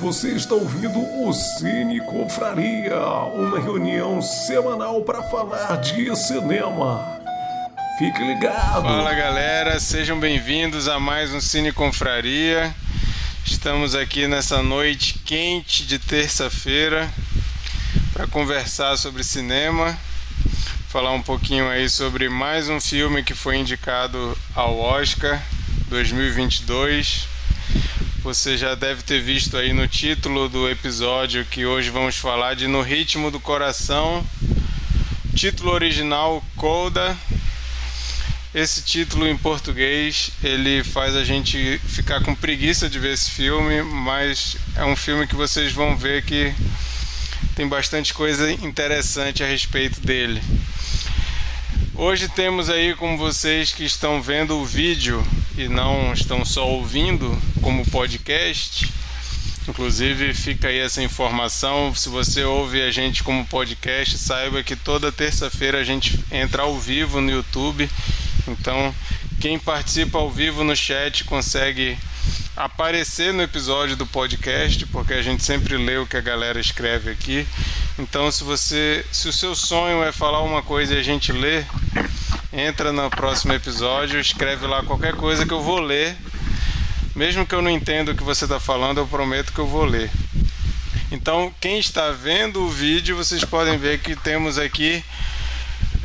Você está ouvindo o Cine Confraria, uma reunião semanal para falar de cinema. Fique ligado. Fala galera, sejam bem-vindos a mais um Cine Confraria. Estamos aqui nessa noite quente de terça-feira para conversar sobre cinema, falar um pouquinho aí sobre mais um filme que foi indicado ao Oscar 2022 você já deve ter visto aí no título do episódio que hoje vamos falar de No Ritmo do Coração. Título original Coda. Esse título em português, ele faz a gente ficar com preguiça de ver esse filme, mas é um filme que vocês vão ver que tem bastante coisa interessante a respeito dele. Hoje temos aí com vocês que estão vendo o vídeo e não estão só ouvindo como podcast. Inclusive fica aí essa informação. Se você ouve a gente como podcast, saiba que toda terça-feira a gente entra ao vivo no YouTube. Então, quem participa ao vivo no chat consegue aparecer no episódio do podcast, porque a gente sempre lê o que a galera escreve aqui. Então, se você, se o seu sonho é falar uma coisa e a gente lê, entra no próximo episódio, escreve lá qualquer coisa que eu vou ler. Mesmo que eu não entenda o que você está falando, eu prometo que eu vou ler. Então, quem está vendo o vídeo, vocês podem ver que temos aqui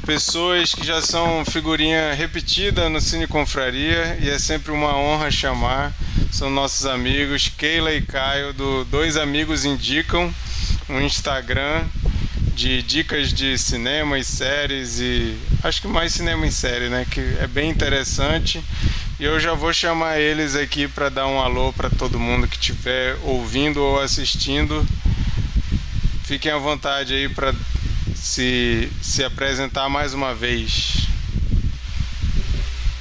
pessoas que já são figurinha repetida no Cine Confraria e é sempre uma honra chamar. São nossos amigos Keila e Caio do Dois Amigos Indicam, um Instagram de dicas de cinema e séries e acho que mais cinema e série, né, que é bem interessante. E eu já vou chamar eles aqui para dar um alô para todo mundo que estiver ouvindo ou assistindo. Fiquem à vontade aí para se, se apresentar mais uma vez.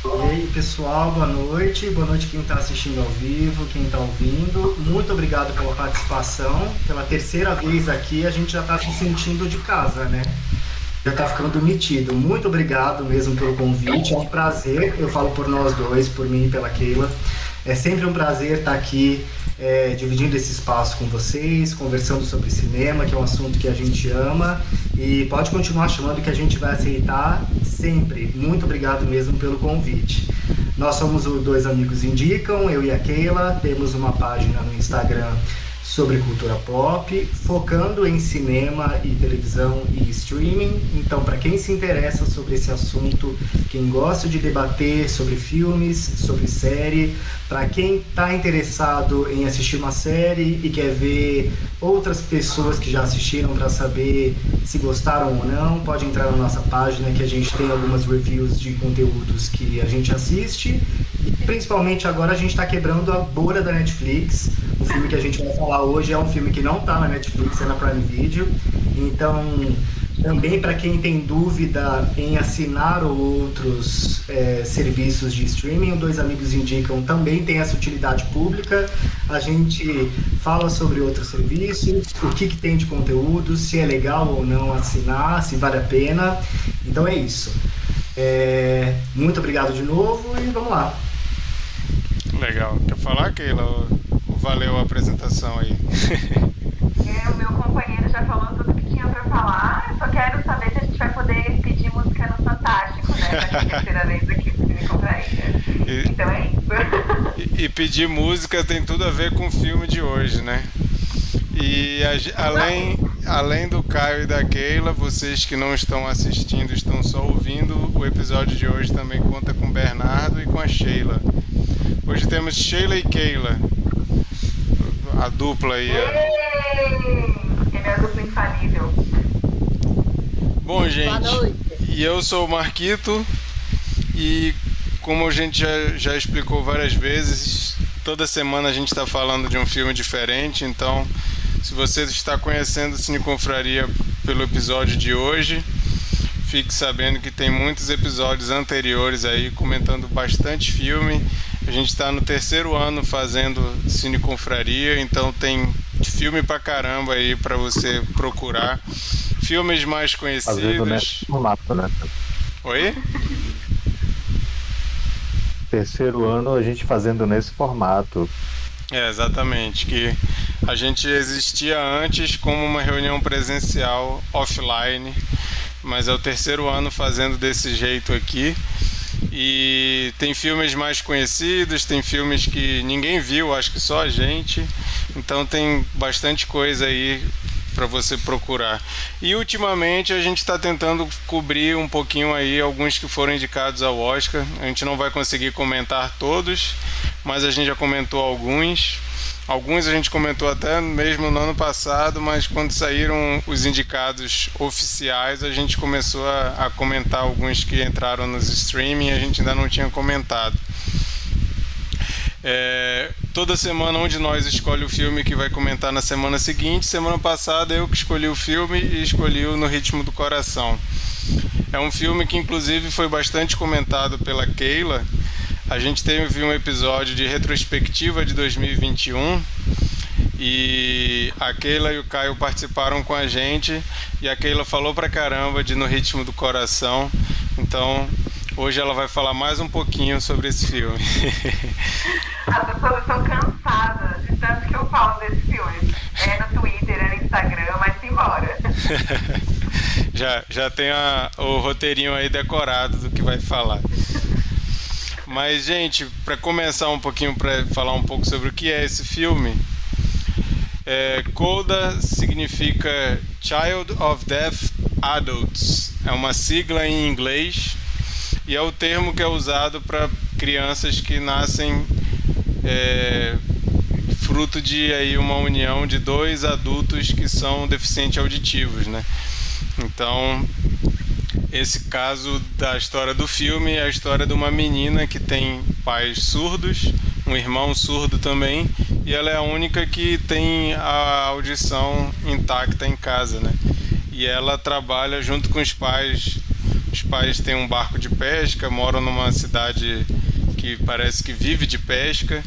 E aí, pessoal, boa noite. Boa noite quem está assistindo ao vivo, quem está ouvindo. Muito obrigado pela participação. Pela terceira vez aqui, a gente já está se sentindo de casa, né? Já está ficando metido. Muito obrigado mesmo pelo convite. É um prazer. Eu falo por nós dois, por mim e pela Keila. É sempre um prazer estar aqui é, dividindo esse espaço com vocês, conversando sobre cinema, que é um assunto que a gente ama. E pode continuar chamando que a gente vai aceitar sempre. Muito obrigado mesmo pelo convite. Nós somos o Dois Amigos Indicam, eu e a Keila. Temos uma página no Instagram sobre cultura pop, focando em cinema e televisão e streaming. Então, para quem se interessa sobre esse assunto, quem gosta de debater sobre filmes, sobre série, para quem está interessado em assistir uma série e quer ver outras pessoas que já assistiram para saber se gostaram ou não, pode entrar na nossa página que a gente tem algumas reviews de conteúdos que a gente assiste. E principalmente agora a gente está quebrando a bolha da Netflix. O filme que a gente vai falar hoje é um filme que não está na Netflix, é na Prime Video. Então, também para quem tem dúvida em assinar outros é, serviços de streaming, o Dois Amigos Indicam também tem essa utilidade pública. A gente fala sobre outros serviços, o que, que tem de conteúdo, se é legal ou não assinar, se vale a pena. Então é isso. É, muito obrigado de novo e vamos lá. Legal. Quer falar, Keila? Valeu a apresentação aí. É, o meu companheiro já falou tudo que tinha pra falar. Eu só quero saber se a gente vai poder pedir música no Fantástico, né? Pra terceira vez aqui no Cine Compraria. Então é isso. E, e pedir música tem tudo a ver com o filme de hoje, né? E a, além, além do Caio e da Keila, vocês que não estão assistindo, estão só ouvindo, o episódio de hoje também conta com o Bernardo e com a Sheila. Hoje temos Sheila e Keila a dupla aí. Ele é a dupla infalível. Bom, gente, e eu sou o Marquito e como a gente já, já explicou várias vezes, toda semana a gente está falando de um filme diferente, então se você está conhecendo Cine Confraria pelo episódio de hoje, fique sabendo que tem muitos episódios anteriores aí comentando bastante filme a gente está no terceiro ano fazendo Cine Confraria, então tem filme pra caramba aí para você procurar. Filmes mais conhecidos. Nesse formato, né? Oi? Terceiro ano a gente fazendo nesse formato. É, exatamente. Que a gente existia antes como uma reunião presencial offline, mas é o terceiro ano fazendo desse jeito aqui. E tem filmes mais conhecidos, tem filmes que ninguém viu, acho que só a gente. Então tem bastante coisa aí para você procurar. E ultimamente a gente está tentando cobrir um pouquinho aí alguns que foram indicados ao Oscar. A gente não vai conseguir comentar todos, mas a gente já comentou alguns. Alguns a gente comentou até mesmo no ano passado, mas quando saíram os indicados oficiais, a gente começou a, a comentar alguns que entraram nos streaming a gente ainda não tinha comentado. É, toda semana um de nós escolhe o filme que vai comentar na semana seguinte. Semana passada eu que escolhi o filme e escolhi o No Ritmo do Coração. É um filme que inclusive foi bastante comentado pela Keila. A gente teve um episódio de retrospectiva de 2021 e a Keila e o Caio participaram com a gente e a Keila falou pra caramba de No Ritmo do Coração. Então, Hoje ela vai falar mais um pouquinho sobre esse filme. As pessoas estão cansadas de tanto que eu falo desse filme. É no Twitter, é no Instagram, mas embora. já, já tem a, o roteirinho aí decorado do que vai falar. Mas, gente, para começar um pouquinho, para falar um pouco sobre o que é esse filme, é, CODA significa Child of Deaf Adults. É uma sigla em inglês e é o termo que é usado para crianças que nascem é, fruto de aí uma união de dois adultos que são deficientes auditivos, né? Então, esse caso da história do filme é a história de uma menina que tem pais surdos, um irmão surdo também, e ela é a única que tem a audição intacta em casa, né? E ela trabalha junto com os pais os pais têm um barco de pesca, moram numa cidade que parece que vive de pesca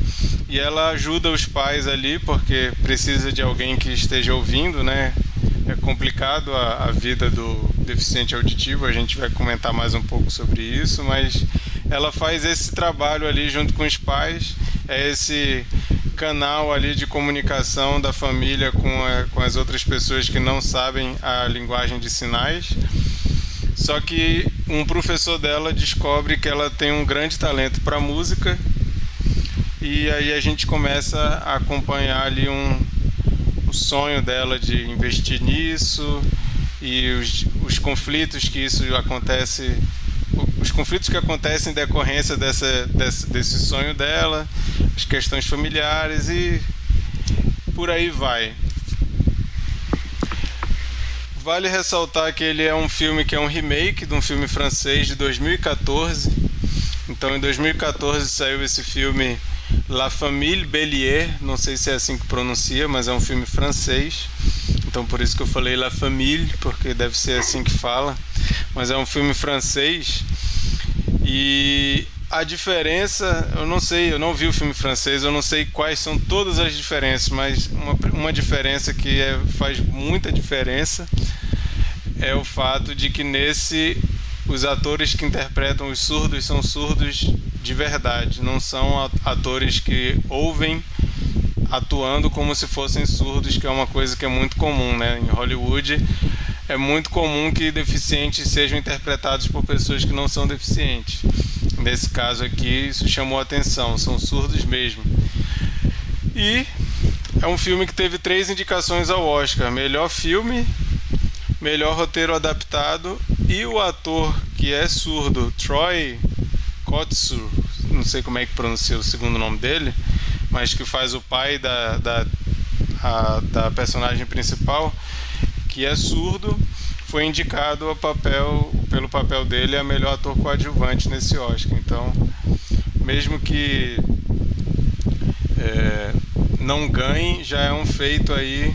e ela ajuda os pais ali porque precisa de alguém que esteja ouvindo, né? É complicado a, a vida do deficiente auditivo, a gente vai comentar mais um pouco sobre isso, mas ela faz esse trabalho ali junto com os pais, é esse canal ali de comunicação da família com, a, com as outras pessoas que não sabem a linguagem de sinais. Só que um professor dela descobre que ela tem um grande talento para música e aí a gente começa a acompanhar ali um, sonho dela de investir nisso e os, os conflitos que isso acontece os conflitos que acontecem em decorrência dessa, desse, desse sonho dela, as questões familiares e por aí vai. Vale ressaltar que ele é um filme que é um remake de um filme francês de 2014. Então, em 2014 saiu esse filme La Famille Bélier, não sei se é assim que pronuncia, mas é um filme francês. Então, por isso que eu falei La Famille, porque deve ser assim que fala. Mas é um filme francês. E a diferença, eu não sei, eu não vi o filme francês, eu não sei quais são todas as diferenças, mas uma, uma diferença que é, faz muita diferença é o fato de que nesse os atores que interpretam os surdos são surdos de verdade, não são atores que ouvem atuando como se fossem surdos, que é uma coisa que é muito comum, né? Em Hollywood é muito comum que deficientes sejam interpretados por pessoas que não são deficientes. Nesse caso aqui, isso chamou atenção, são surdos mesmo. E é um filme que teve três indicações ao Oscar: melhor filme, melhor roteiro adaptado e o ator que é surdo, Troy Kotsur, não sei como é que pronuncia o segundo nome dele, mas que faz o pai da, da, a, da personagem principal, que é surdo, foi indicado a papel, pelo papel dele a melhor ator coadjuvante nesse Oscar. Então, mesmo que é, não ganhe, já é um feito aí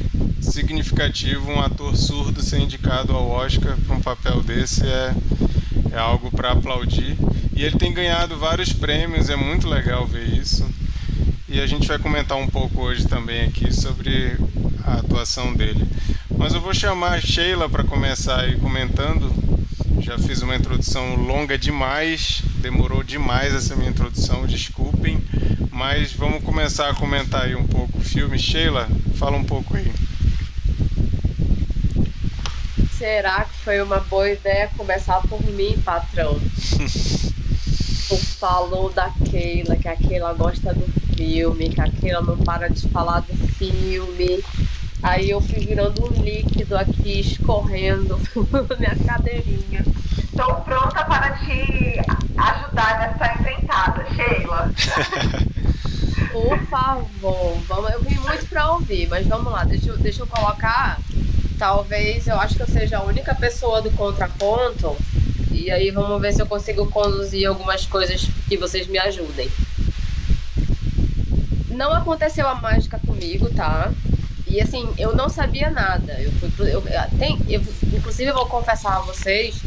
significativo um ator surdo ser indicado ao Oscar para um papel desse é, é algo para aplaudir. E ele tem ganhado vários prêmios, é muito legal ver isso. E a gente vai comentar um pouco hoje também aqui sobre a atuação dele. Mas eu vou chamar a Sheila para começar aí comentando Já fiz uma introdução longa demais, demorou demais essa minha introdução, desculpem, mas vamos começar a comentar aí um pouco o filme. Sheila, fala um pouco aí. Será que foi uma boa ideia começar por mim, patrão? tu falou da Keila, que a Keila gosta do filme, que a Keila não para de falar do filme. Aí eu fui virando um líquido aqui, escorrendo na minha cadeirinha. Estou pronta para te ajudar nessa enfrentada, Sheila. Por favor, vamos, eu vim muito para ouvir, mas vamos lá, deixa eu, deixa eu colocar talvez eu acho que eu seja a única pessoa do contraponto. E aí vamos ver se eu consigo conduzir algumas coisas que vocês me ajudem. Não aconteceu a mágica comigo, tá? E assim, eu não sabia nada. Eu fui pro, eu, tem, eu, inclusive eu vou confessar a vocês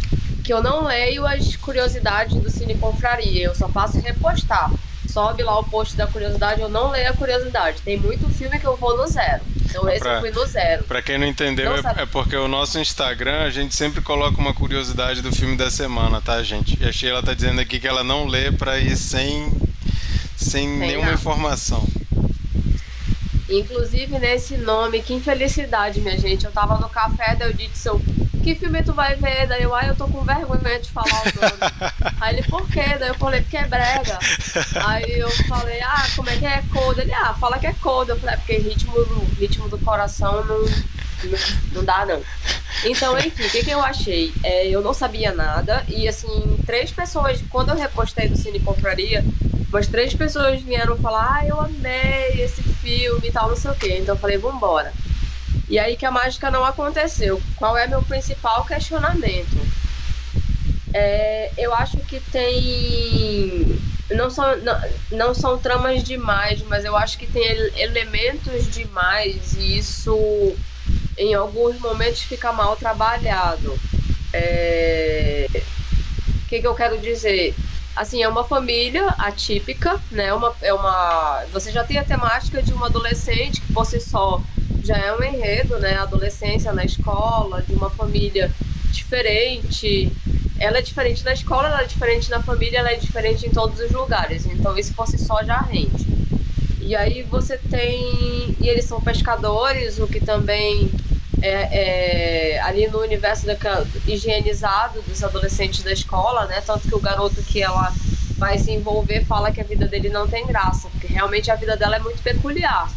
que eu não leio as curiosidades do Cine Confraria, eu só faço repostar. Sobe lá o post da curiosidade, eu não leio a curiosidade. Tem muito filme que eu vou no zero. Então esse pra, eu fui no zero. Pra quem não entendeu, não é, é, porque o nosso Instagram a gente sempre coloca uma curiosidade do filme da semana, tá, gente? E a Sheila tá dizendo aqui que ela não lê pra ir sem, sem nenhuma não. informação. Inclusive nesse nome, que infelicidade, minha gente. Eu tava no café, daí eu disse, que filme tu vai ver? Daí eu, ai, eu tô com vergonha de falar o nome. Aí ele, por quê? Daí eu falei, porque é brega. Aí eu falei, ah, como é que é cold? Ele, ah, fala que é cold. Eu falei, é porque ritmo, ritmo do coração não, não, não dá, não. Então, enfim, o que, que eu achei? É, eu não sabia nada e, assim, três pessoas, quando eu repostei do Cine Confraria, umas três pessoas vieram falar, ah, eu amei esse filme e tal, não sei o quê. Então eu falei, vambora. E aí que a mágica não aconteceu. Qual é meu principal questionamento? É, eu acho que tem. Não são, não, não são tramas demais, mas eu acho que tem elementos demais e isso em alguns momentos fica mal trabalhado. É... O que, que eu quero dizer? Assim, é uma família atípica, né? Uma, é uma... Você já tem a temática de uma adolescente que por si só já é um enredo, né? Adolescência na escola, de uma família diferente. Ela é diferente na escola, ela é diferente na família, ela é diferente em todos os lugares. Então isso si só já rende. E aí você tem. E eles são pescadores, o que também é, é ali no universo da, higienizado dos adolescentes da escola, né? Tanto que o garoto que ela vai se envolver fala que a vida dele não tem graça, porque realmente a vida dela é muito peculiar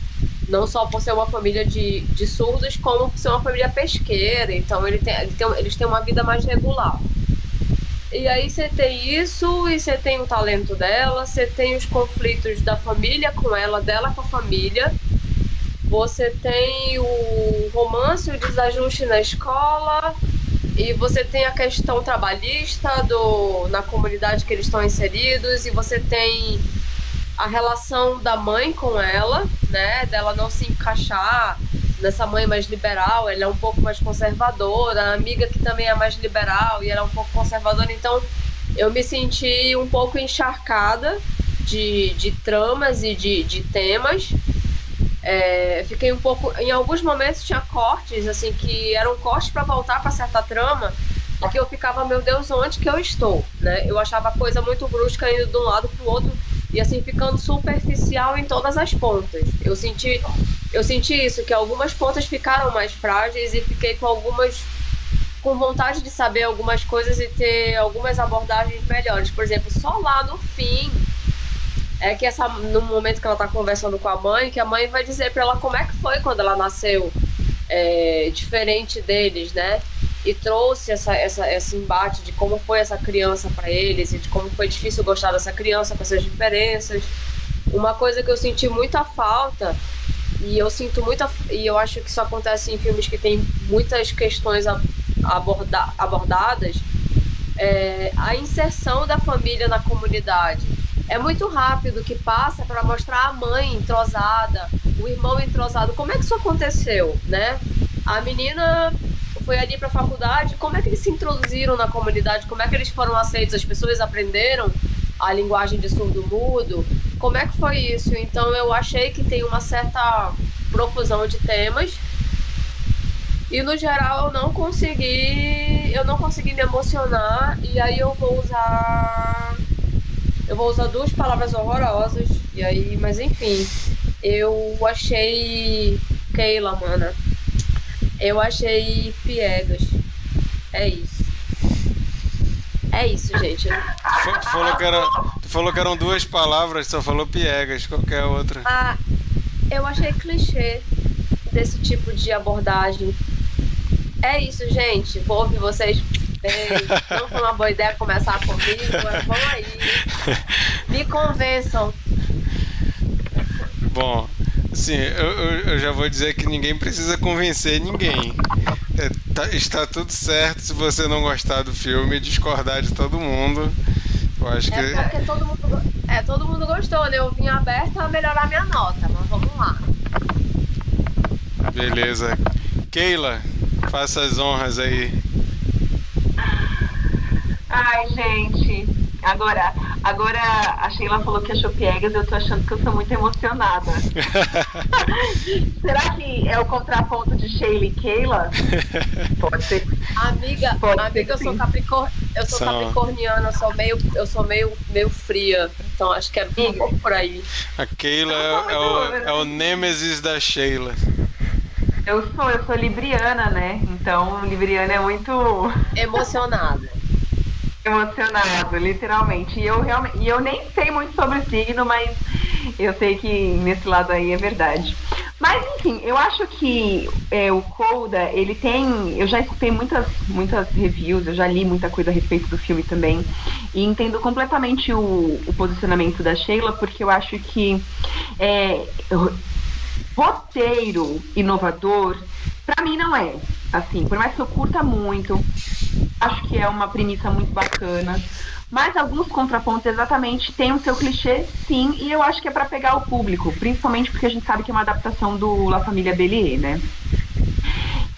não só por ser uma família de, de surdos, como por ser uma família pesqueira. Então ele tem, ele tem, eles têm uma vida mais regular. E aí você tem isso, e você tem o talento dela, você tem os conflitos da família com ela, dela com a família. Você tem o romance, o desajuste na escola, e você tem a questão trabalhista do, na comunidade que eles estão inseridos, e você tem a relação da mãe com ela, né? Dela não se encaixar nessa mãe mais liberal, ela é um pouco mais conservadora, a amiga que também é mais liberal e ela é um pouco conservadora, então eu me senti um pouco encharcada de, de tramas e de, de temas. É, fiquei um pouco. Em alguns momentos tinha cortes, assim, que eram cortes para voltar para certa trama, porque eu ficava, meu Deus, onde que eu estou? Né? Eu achava a coisa muito brusca indo de um lado para o outro e assim ficando superficial em todas as pontas. Eu senti, eu senti isso, que algumas pontas ficaram mais frágeis e fiquei com algumas com vontade de saber algumas coisas e ter algumas abordagens melhores. Por exemplo, só lá no fim é que essa no momento que ela está conversando com a mãe, que a mãe vai dizer para ela como é que foi quando ela nasceu, é, diferente deles, né? E trouxe essa, essa, esse embate de como foi essa criança para eles e de como foi difícil gostar dessa criança com essas diferenças. Uma coisa que eu senti muita falta e eu sinto muita e eu acho que isso acontece em filmes que tem muitas questões aborda, abordadas é a inserção da família na comunidade. É muito rápido que passa para mostrar a mãe entrosada, o irmão entrosado. Como é que isso aconteceu, né? A menina foi ali para a faculdade, como é que eles se introduziram na comunidade? Como é que eles foram aceitos? As pessoas aprenderam a linguagem de surdo-mudo? Como é que foi isso? Então eu achei que tem uma certa profusão de temas E no geral eu não consegui. Eu não consegui me emocionar. E aí eu vou usar. Eu vou usar duas palavras horrorosas. E aí, mas enfim. Eu achei. Keila, mana. Eu achei piegas. É isso. É isso, gente. Tu falou que, era, tu falou que eram duas palavras, só falou piegas, qualquer outra. Ah, eu achei clichê desse tipo de abordagem. É isso, gente. Vou ouvir vocês. Bem, não foi uma boa ideia começar comigo. Vamos aí. Me convençam. Bom, sim, eu, eu, já vou dizer que ninguém precisa convencer ninguém. É, tá, está tudo certo se você não gostar do filme, discordar de todo mundo. Eu acho que. É porque todo mundo, é, todo mundo gostou, né? Eu vim aberta a melhorar minha nota, mas vamos lá. Beleza. Keila, faça as honras aí. Ai, gente. Agora, agora a Sheila falou que achou piegas, eu tô achando que eu sou muito emocionada. Será que é o contraponto de Sheila e Keila? Pode ser. Amiga, Pode amiga, eu sou, capricor... eu sou São... capricorniana, eu sou meio, eu sou meio, meio fria. Então acho que é um por aí. A Keila é, é, o, é o nêmesis da Sheila. Eu sou, eu sou libriana, né? Então, libriana é muito emocionada emocionado, literalmente. E eu realmente, e eu nem sei muito sobre o signo, mas eu sei que nesse lado aí é verdade. Mas enfim, eu acho que é, o Coda, ele tem. Eu já escutei muitas, muitas reviews, eu já li muita coisa a respeito do filme também. E entendo completamente o, o posicionamento da Sheila, porque eu acho que é, roteiro inovador, para mim não é. Assim, por mais que eu curta muito, acho que é uma premissa muito bacana. Mas alguns contrapontos exatamente têm o seu clichê, sim, e eu acho que é para pegar o público, principalmente porque a gente sabe que é uma adaptação do La Família Bellier, né?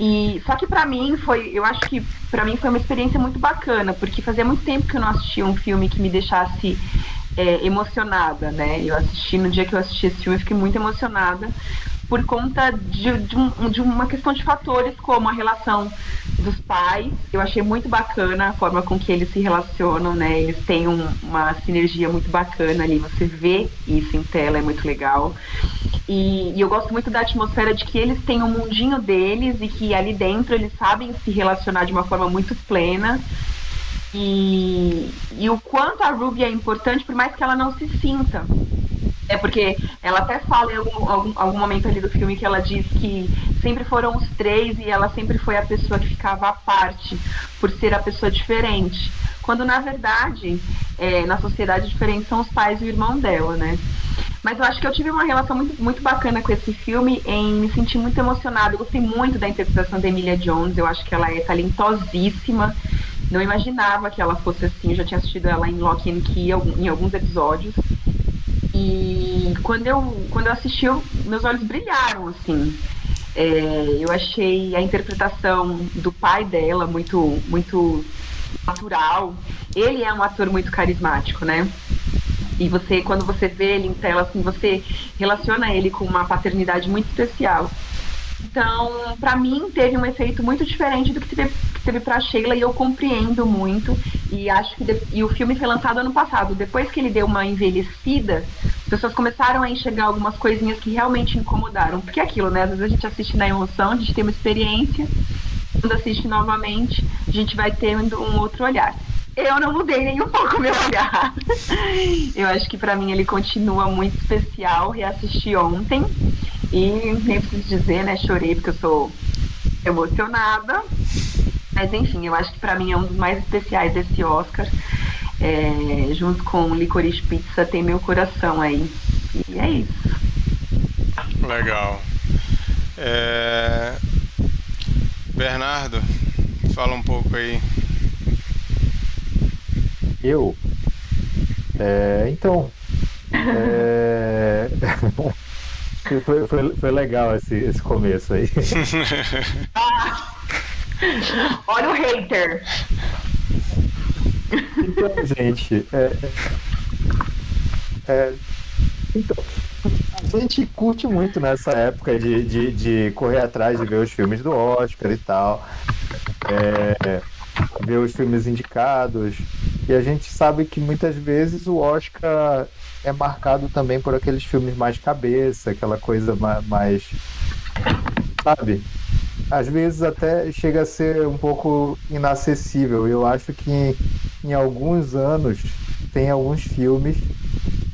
E só que para mim foi, eu acho que para mim foi uma experiência muito bacana, porque fazia muito tempo que eu não assistia um filme que me deixasse é, emocionada, né? Eu assisti no dia que eu assisti esse filme, eu fiquei muito emocionada por conta de, de, um, de, uma questão de fatores como a relação dos pais. Eu achei muito bacana a forma com que eles se relacionam, né? Eles têm um, uma sinergia muito bacana ali. Você vê isso em tela, é muito legal. E, e, eu gosto muito da atmosfera de que eles têm um mundinho deles e que ali dentro eles sabem se relacionar de uma forma muito plena. E, e o quanto a Ruby é importante, por mais que ela não se sinta. É porque ela até fala em algum, algum, algum, momento ali do filme que ela diz que sempre foram os três e ela sempre foi a pessoa que ficava à parte, por ser a pessoa diferente. Quando na verdade, é, na sociedade diferente são os pais e o irmão dela, né? Mas eu acho que eu tive uma relação muito, muito bacana com esse filme, em me sentir muito emocionada. Eu gostei muito da interpretação da Emilia Jones, eu acho que ela é talentosíssima. Não imaginava que ela fosse assim, eu já tinha assistido ela em Lock and Key em alguns episódios. E quando eu, quando eu assisti, eu, meus olhos brilharam, assim. É, eu achei a interpretação do pai dela muito, muito natural. Ele é um ator muito carismático, né? E você, quando você vê ele em tela, assim, você relaciona ele com uma paternidade muito especial. Então, para mim, teve um efeito muito diferente do que teve, para Sheila e eu compreendo muito. E acho que de, e o filme foi lançado ano passado. Depois que ele deu uma envelhecida, as pessoas começaram a enxergar algumas coisinhas que realmente incomodaram. Porque é aquilo, né? Às vezes a gente assiste na emoção, a gente tem uma experiência. Quando assiste novamente, a gente vai tendo um outro olhar eu não mudei nem um pouco meu olhar. eu acho que para mim ele continua muito especial. Reassisti ontem e nem preciso dizer, né? Chorei porque eu sou emocionada. Mas enfim, eu acho que para mim é um dos mais especiais desse Oscar. É, junto com Licorice Pizza tem meu coração aí. E é isso. Legal. É... Bernardo, fala um pouco aí. Eu? É, então. É... Foi, foi, foi legal esse, esse começo aí. Olha o hater. Então, gente, é, é, então, a gente curte muito nessa época de, de, de, correr atrás de ver os filmes do Oscar e tal. É, ver os filmes indicados. E a gente sabe que muitas vezes o Oscar é marcado também por aqueles filmes mais cabeça, aquela coisa mais. Sabe? Às vezes até chega a ser um pouco inacessível. Eu acho que em, em alguns anos tem alguns filmes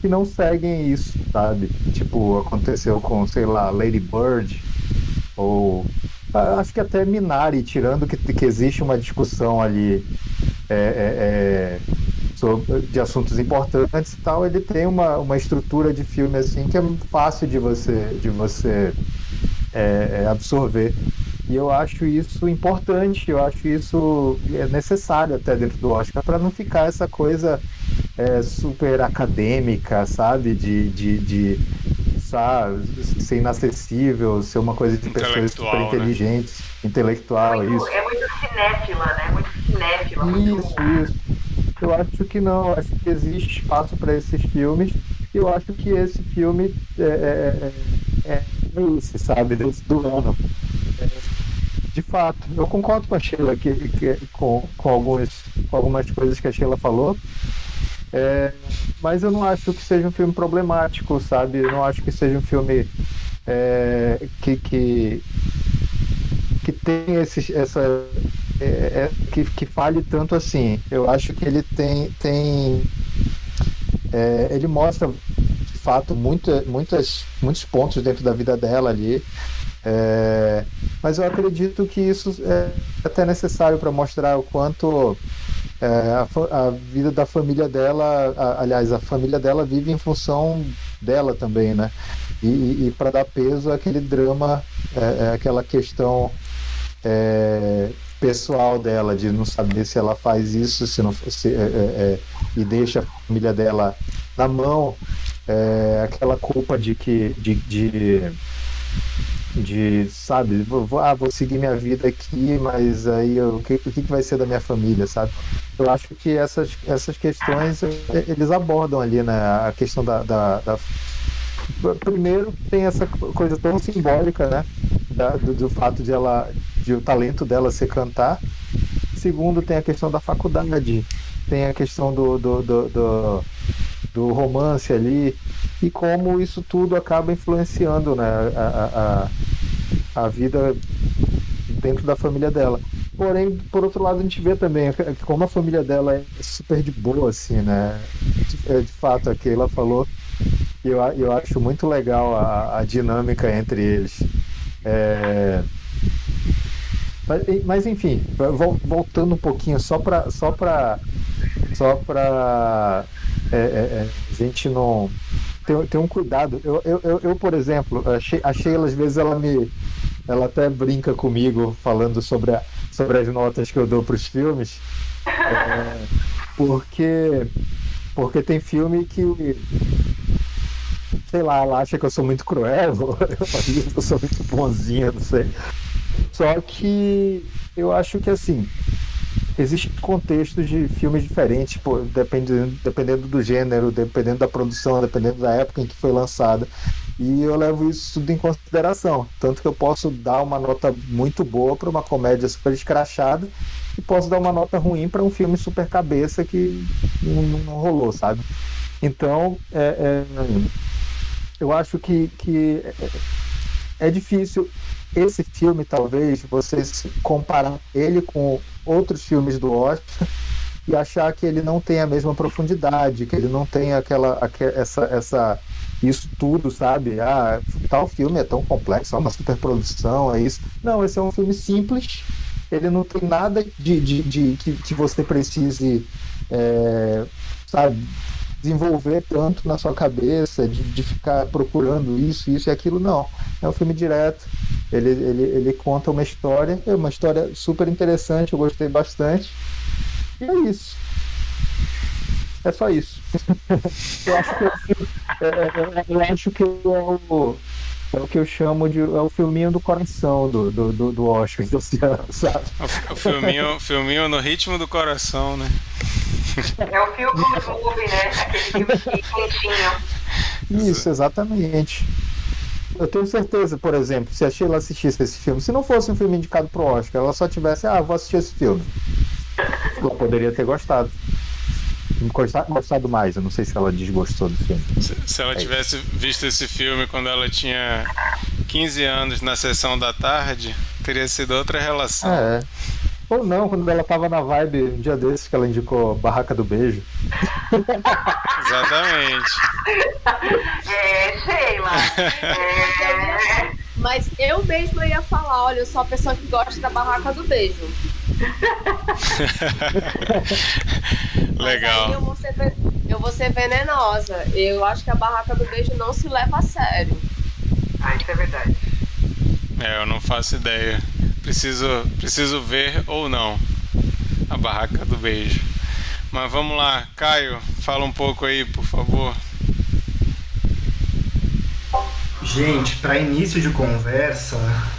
que não seguem isso, sabe? Tipo, aconteceu com, sei lá, Lady Bird, ou acho que até Minari, tirando que, que existe uma discussão ali é, é, é, sobre, de assuntos importantes e tal, ele tem uma, uma estrutura de filme assim que é fácil de você, de você é, é, absorver. E eu acho isso importante, eu acho isso é necessário até dentro do Oscar, para não ficar essa coisa é, super acadêmica, sabe? De, de, de sabe, ser inacessível, ser uma coisa de pessoas super inteligentes, né? intelectual, é muito, isso. É muito cinéfila, né? Muito cinéfila. Isso, muito... isso. Eu acho que não, acho que existe espaço para esses filmes. E eu acho que esse filme é, é, é, é esse, sabe, do ano. De fato, eu concordo com a Sheila que, que, com, com, algumas, com algumas coisas que a Sheila falou. É, mas eu não acho que seja um filme problemático, sabe? Eu não acho que seja um filme é, que, que, que tem esse, essa. É, é, que, que fale tanto assim. Eu acho que ele tem. tem é, ele mostra de fato muita, muitas, muitos pontos dentro da vida dela ali. É, mas eu acredito que isso é até necessário para mostrar o quanto é, a, a, vida da família dela, a, aliás, a família dela vive em função dela também, né? E, e, para dar peso àquele drama, é, é aquela questão é, pessoal dela, de não saber se ela faz isso se não, se, é, é, e deixa a família dela na mão, aquela culpa de que. de, de de, sabe, vou, ah, vou seguir minha vida aqui, mas aí eu, o, que, o que vai ser da minha família, sabe? Eu acho que essas, essas questões eh, eles abordam ali, né? A questão da, da, da... Primeiro tem essa coisa tão simbólica, né? Da, do, do, fato de ela, de o talento dela ser cantar. Segundo, tem a questão da faculdade, tem a questão do, do, do, do do romance ali e como isso tudo acaba influenciando né, a, a, a vida dentro da família dela. Porém, por outro lado, a gente vê também como a família dela é super de boa, assim, né? De, é, de fato, a Keila falou, eu, eu acho muito legal a, a dinâmica entre eles. É... Mas, mas, enfim, voltando um pouquinho, só para só pra, só pra é, é, é, a gente não. Tem, tem um cuidado. Eu, eu, eu, por exemplo, achei, a Sheila, às vezes, ela me. Ela até brinca comigo falando sobre, a, sobre as notas que eu dou para os filmes. É, porque. Porque tem filme que. Sei lá, ela acha que eu sou muito cruel, eu sou muito bonzinho, não sei. Só que eu acho que assim, existem contextos de filmes diferentes, dependendo, dependendo do gênero, dependendo da produção, dependendo da época em que foi lançada. E eu levo isso tudo em consideração. Tanto que eu posso dar uma nota muito boa para uma comédia super escrachada e posso dar uma nota ruim para um filme super cabeça que não, não rolou, sabe? Então, é, é, eu acho que, que é, é difícil esse filme, talvez, vocês comparar ele com outros filmes do Oscar e achar que ele não tem a mesma profundidade, que ele não tem aquela, essa, essa, isso tudo, sabe? Ah, tal filme é tão complexo, é uma superprodução, é isso. Não, esse é um filme simples, ele não tem nada de, de, de que, que você precise, é, sabe, desenvolver tanto na sua cabeça, de, de ficar procurando isso, isso e aquilo, não. É um filme direto, ele, ele, ele conta uma história, é uma história super interessante, eu gostei bastante. E é isso. É só isso. eu acho que, é, é, eu acho que é o, é o que eu chamo de é o filminho do coração do, do, do, do Oscar, então, sabe? O filminho, filminho no ritmo do coração, né? É o filme movie, né? Aquele filme quentinho. Isso, exatamente. Eu tenho certeza, por exemplo, se a Sheila assistisse esse filme, se não fosse um filme indicado pro Oscar, ela só tivesse, ah, vou assistir esse filme. Ela poderia ter gostado. Gostado mais, eu não sei se ela desgostou do filme. Se, se ela é tivesse isso. visto esse filme quando ela tinha 15 anos na sessão da tarde, teria sido outra relação. É. Ou não, quando ela tava na vibe um dia desses que ela indicou Barraca do Beijo. Exatamente. É, Sheila. É... Mas eu mesma ia falar, olha, eu sou a pessoa que gosta da Barraca do Beijo. Legal. Eu vou, ser, eu vou ser venenosa. Eu acho que a Barraca do Beijo não se leva a sério. Ah, isso é verdade. É, eu não faço ideia. Preciso, preciso ver ou não a barraca do beijo. Mas vamos lá, Caio, fala um pouco aí, por favor. Gente, para início de conversa,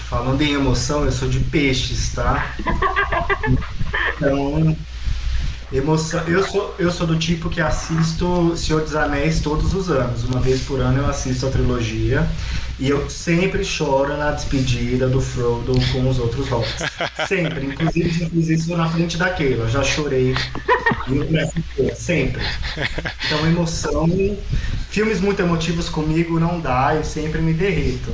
falando em emoção, eu sou de peixes, tá? Então, emoção. Eu sou, eu sou do tipo que assisto Senhor dos Anéis todos os anos. Uma vez por ano eu assisto a trilogia. E eu sempre choro na despedida do Frodo com os outros hobbits. Sempre. Inclusive, inclusive isso na frente da Keila. Já chorei. sempre. Então, emoção. Filmes muito emotivos comigo não dá, eu sempre me derrito.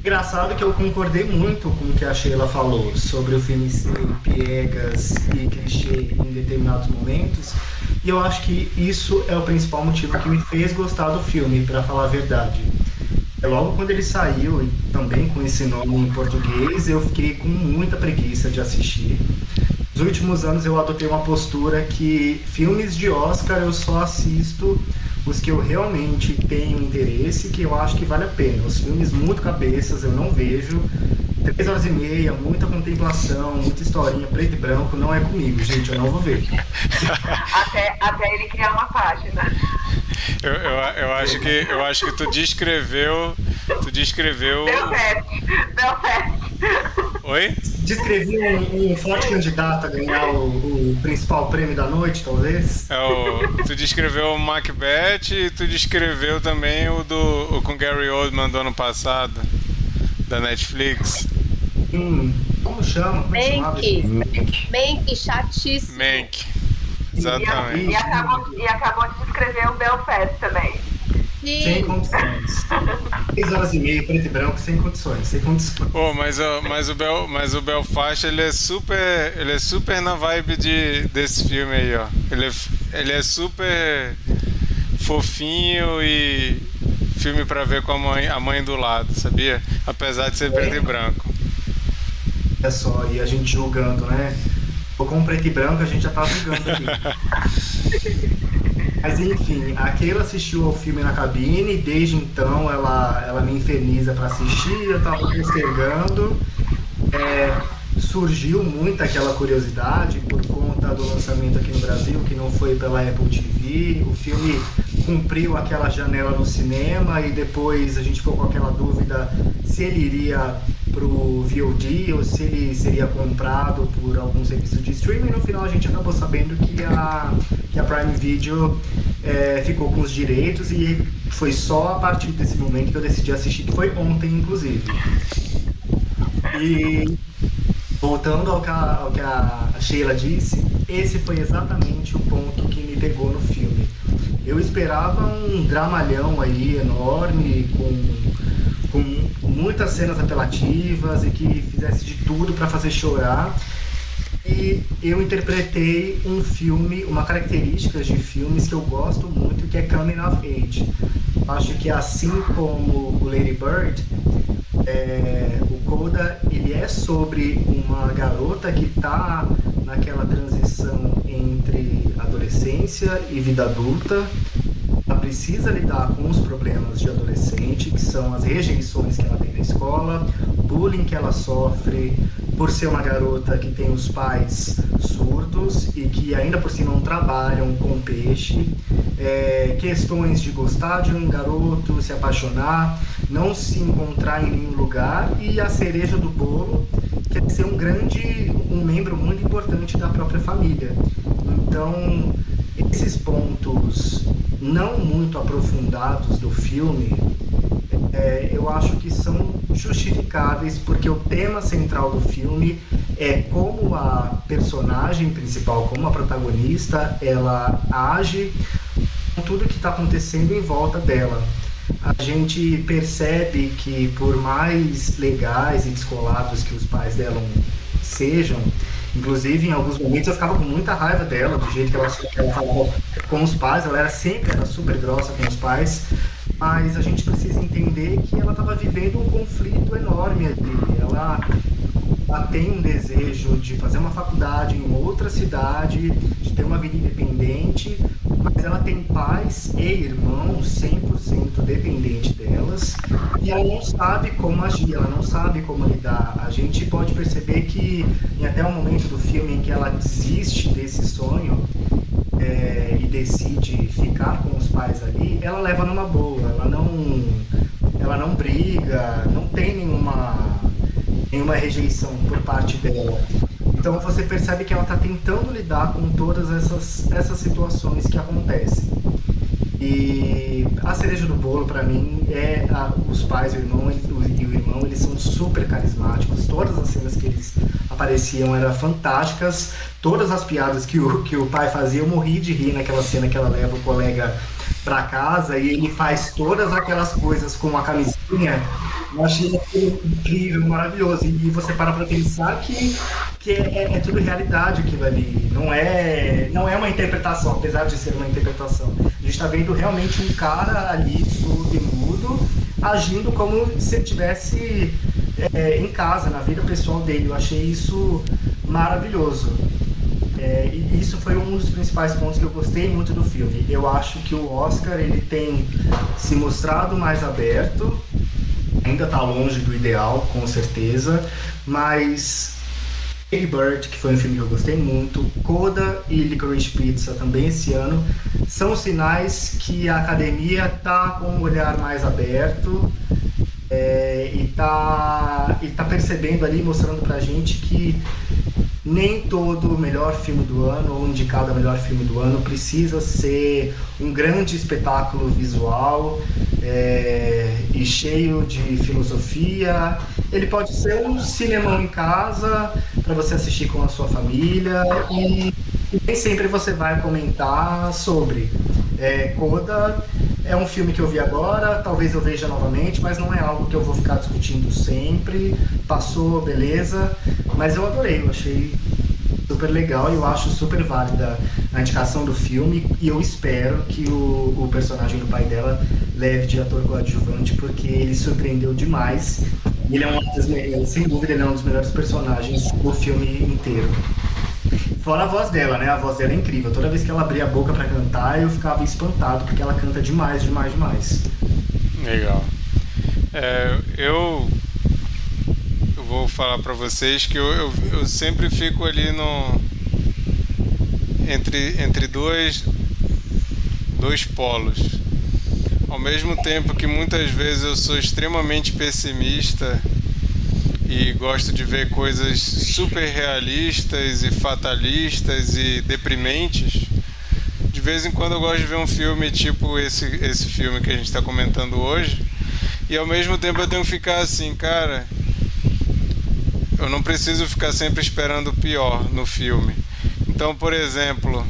Engraçado que eu concordei muito com o que a Sheila falou sobre o filme ser piegas e clichê em determinados momentos. E eu acho que isso é o principal motivo que me fez gostar do filme, para falar a verdade. É logo quando ele saiu, e também com esse nome em português, eu fiquei com muita preguiça de assistir. Nos últimos anos eu adotei uma postura que filmes de Oscar eu só assisto os que eu realmente tenho interesse, que eu acho que vale a pena. Os filmes muito cabeças eu não vejo. Três horas e meia, muita contemplação, muita historinha, preto e branco, não é comigo, gente, eu não vou ver. até, até ele criar uma página. Eu, eu, eu, acho que, eu acho que tu descreveu. Tu descreveu. Deu certo. Deu certo. Oi? Descrevi um, um, forte candidato a ganhar o, o, principal prêmio da noite, talvez. É, o, tu descreveu o Macbeth e tu descreveu também o do o com Gary Oldman do ano passado, da Netflix. Hum, como chama? Mank. Mank, chatíssimo. Mank. Exatamente. E, e, acabou, e acabou de descrever o Belfast também. Sem condições. Três horas e meia, preto e branco, sem condições, sem condições. Pô, mas, mas, o Bel, mas o Belfast, ele é super. Ele é super na vibe de, desse filme aí, ó. Ele é, ele é super fofinho e filme para ver com a mãe, a mãe do lado, sabia? Apesar de ser é. preto e branco. É só, e a gente julgando, né? Com preto e branco a gente já tá julgando aqui. Mas enfim, a Keila assistiu ao filme na cabine, e desde então ela, ela me inferniza para assistir, eu tava postergando. É, surgiu muito aquela curiosidade por conta do lançamento aqui no Brasil, que não foi pela Apple TV. O filme cumpriu aquela janela no cinema e depois a gente ficou com aquela dúvida se ele iria pro VOD ou se ele seria comprado por algum serviço de streaming. No final a gente acabou sabendo que a, que a Prime Video é, ficou com os direitos e foi só a partir desse momento que eu decidi assistir, que foi ontem inclusive. E voltando ao que, a, ao que a Sheila disse, esse foi exatamente o ponto que me pegou no filme. Eu esperava um dramalhão aí enorme, com, com muitas cenas apelativas e que fizesse de tudo para fazer chorar. E eu interpretei um filme, uma característica de filmes que eu gosto muito, que é Coming of Age. Acho que assim como o Lady Bird, é, o Coda ele é sobre uma garota que está naquela transição entre adolescência e vida adulta. Ela precisa lidar com os problemas de adolescente, que são as rejeições que ela tem na escola, bullying que ela sofre por ser uma garota que tem os pais surdos e que ainda por cima não trabalham com peixe, é, questões de gostar de um garoto, se apaixonar, não se encontrar em nenhum lugar e a cereja do bolo que é ser um grande, um membro muito importante da própria família. Então, esses pontos não muito aprofundados do filme, é, eu acho que são justificáveis porque o tema central do filme é como a personagem principal, como a protagonista, ela age com tudo que está acontecendo em volta dela. A gente percebe que por mais legais e descolados que os pais dela sejam, Inclusive, em alguns momentos eu ficava com muita raiva dela, do jeito que ela, que ela falava com os pais. Ela era sempre era super grossa com os pais. Mas a gente precisa entender que ela estava vivendo um conflito enorme ali. Ela, ela tem um desejo de fazer uma faculdade em outra cidade, de ter uma vida independente, mas ela tem pais e irmãos 100% dependente delas e ela não sabe como agir, ela não sabe como lidar. A gente pode perceber que em até o momento do filme em que ela desiste desse sonho é, e decide ficar com os pais ali, ela leva numa boa, ela não, ela não briga, não tem nenhuma, nenhuma rejeição por parte dela. Então você percebe que ela está tentando lidar com todas essas, essas situações que acontecem. E a cereja do bolo para mim é a, os pais, o irmão e o irmão, eles são super carismáticos. Todas as cenas que eles apareciam eram fantásticas. Todas as piadas que o, que o pai fazia, eu morri de rir naquela cena que ela leva o colega para casa e ele faz todas aquelas coisas com a camisinha eu achei incrível, maravilhoso. E você para para pensar que, que é, é, é, tudo realidade aquilo ali. Não é, não é uma interpretação, apesar de ser uma interpretação. A gente está vendo realmente um cara ali, surdo e mudo, agindo como se ele estivesse é, em casa, na vida pessoal dele. Eu achei isso maravilhoso. É, e isso foi um dos principais pontos que eu gostei muito do filme. Eu acho que o Oscar ele tem se mostrado mais aberto ainda está longe do ideal, com certeza, mas Big Bird, que foi um filme que eu gostei muito, Coda e Licorice Pizza também esse ano, são sinais que a academia está com um olhar mais aberto é, e está e tá percebendo ali, mostrando pra gente que nem todo melhor filme do ano ou indicado a melhor filme do ano precisa ser um grande espetáculo visual é, e cheio de filosofia. Ele pode ser um cinema em casa para você assistir com a sua família e nem sempre você vai comentar sobre. É, Coda é um filme que eu vi agora, talvez eu veja novamente, mas não é algo que eu vou ficar discutindo sempre. Passou, beleza, mas eu adorei, eu achei super legal e eu acho super válida a indicação do filme e eu espero que o, o personagem do pai dela leve de ator coadjuvante porque ele surpreendeu demais. Ele é um sem dúvida, ele é um dos melhores personagens do filme inteiro. Fora a voz dela, né? A voz dela é incrível. Toda vez que ela abria a boca para cantar, eu ficava espantado, porque ela canta demais, demais, demais. Legal. É, eu, eu vou falar para vocês que eu, eu, eu, sempre fico ali no entre, entre dois, dois polos. Ao mesmo tempo que muitas vezes eu sou extremamente pessimista e gosto de ver coisas super realistas e fatalistas e deprimentes. De vez em quando eu gosto de ver um filme tipo esse, esse filme que a gente está comentando hoje. E ao mesmo tempo eu tenho que ficar assim, cara. Eu não preciso ficar sempre esperando o pior no filme. Então, por exemplo,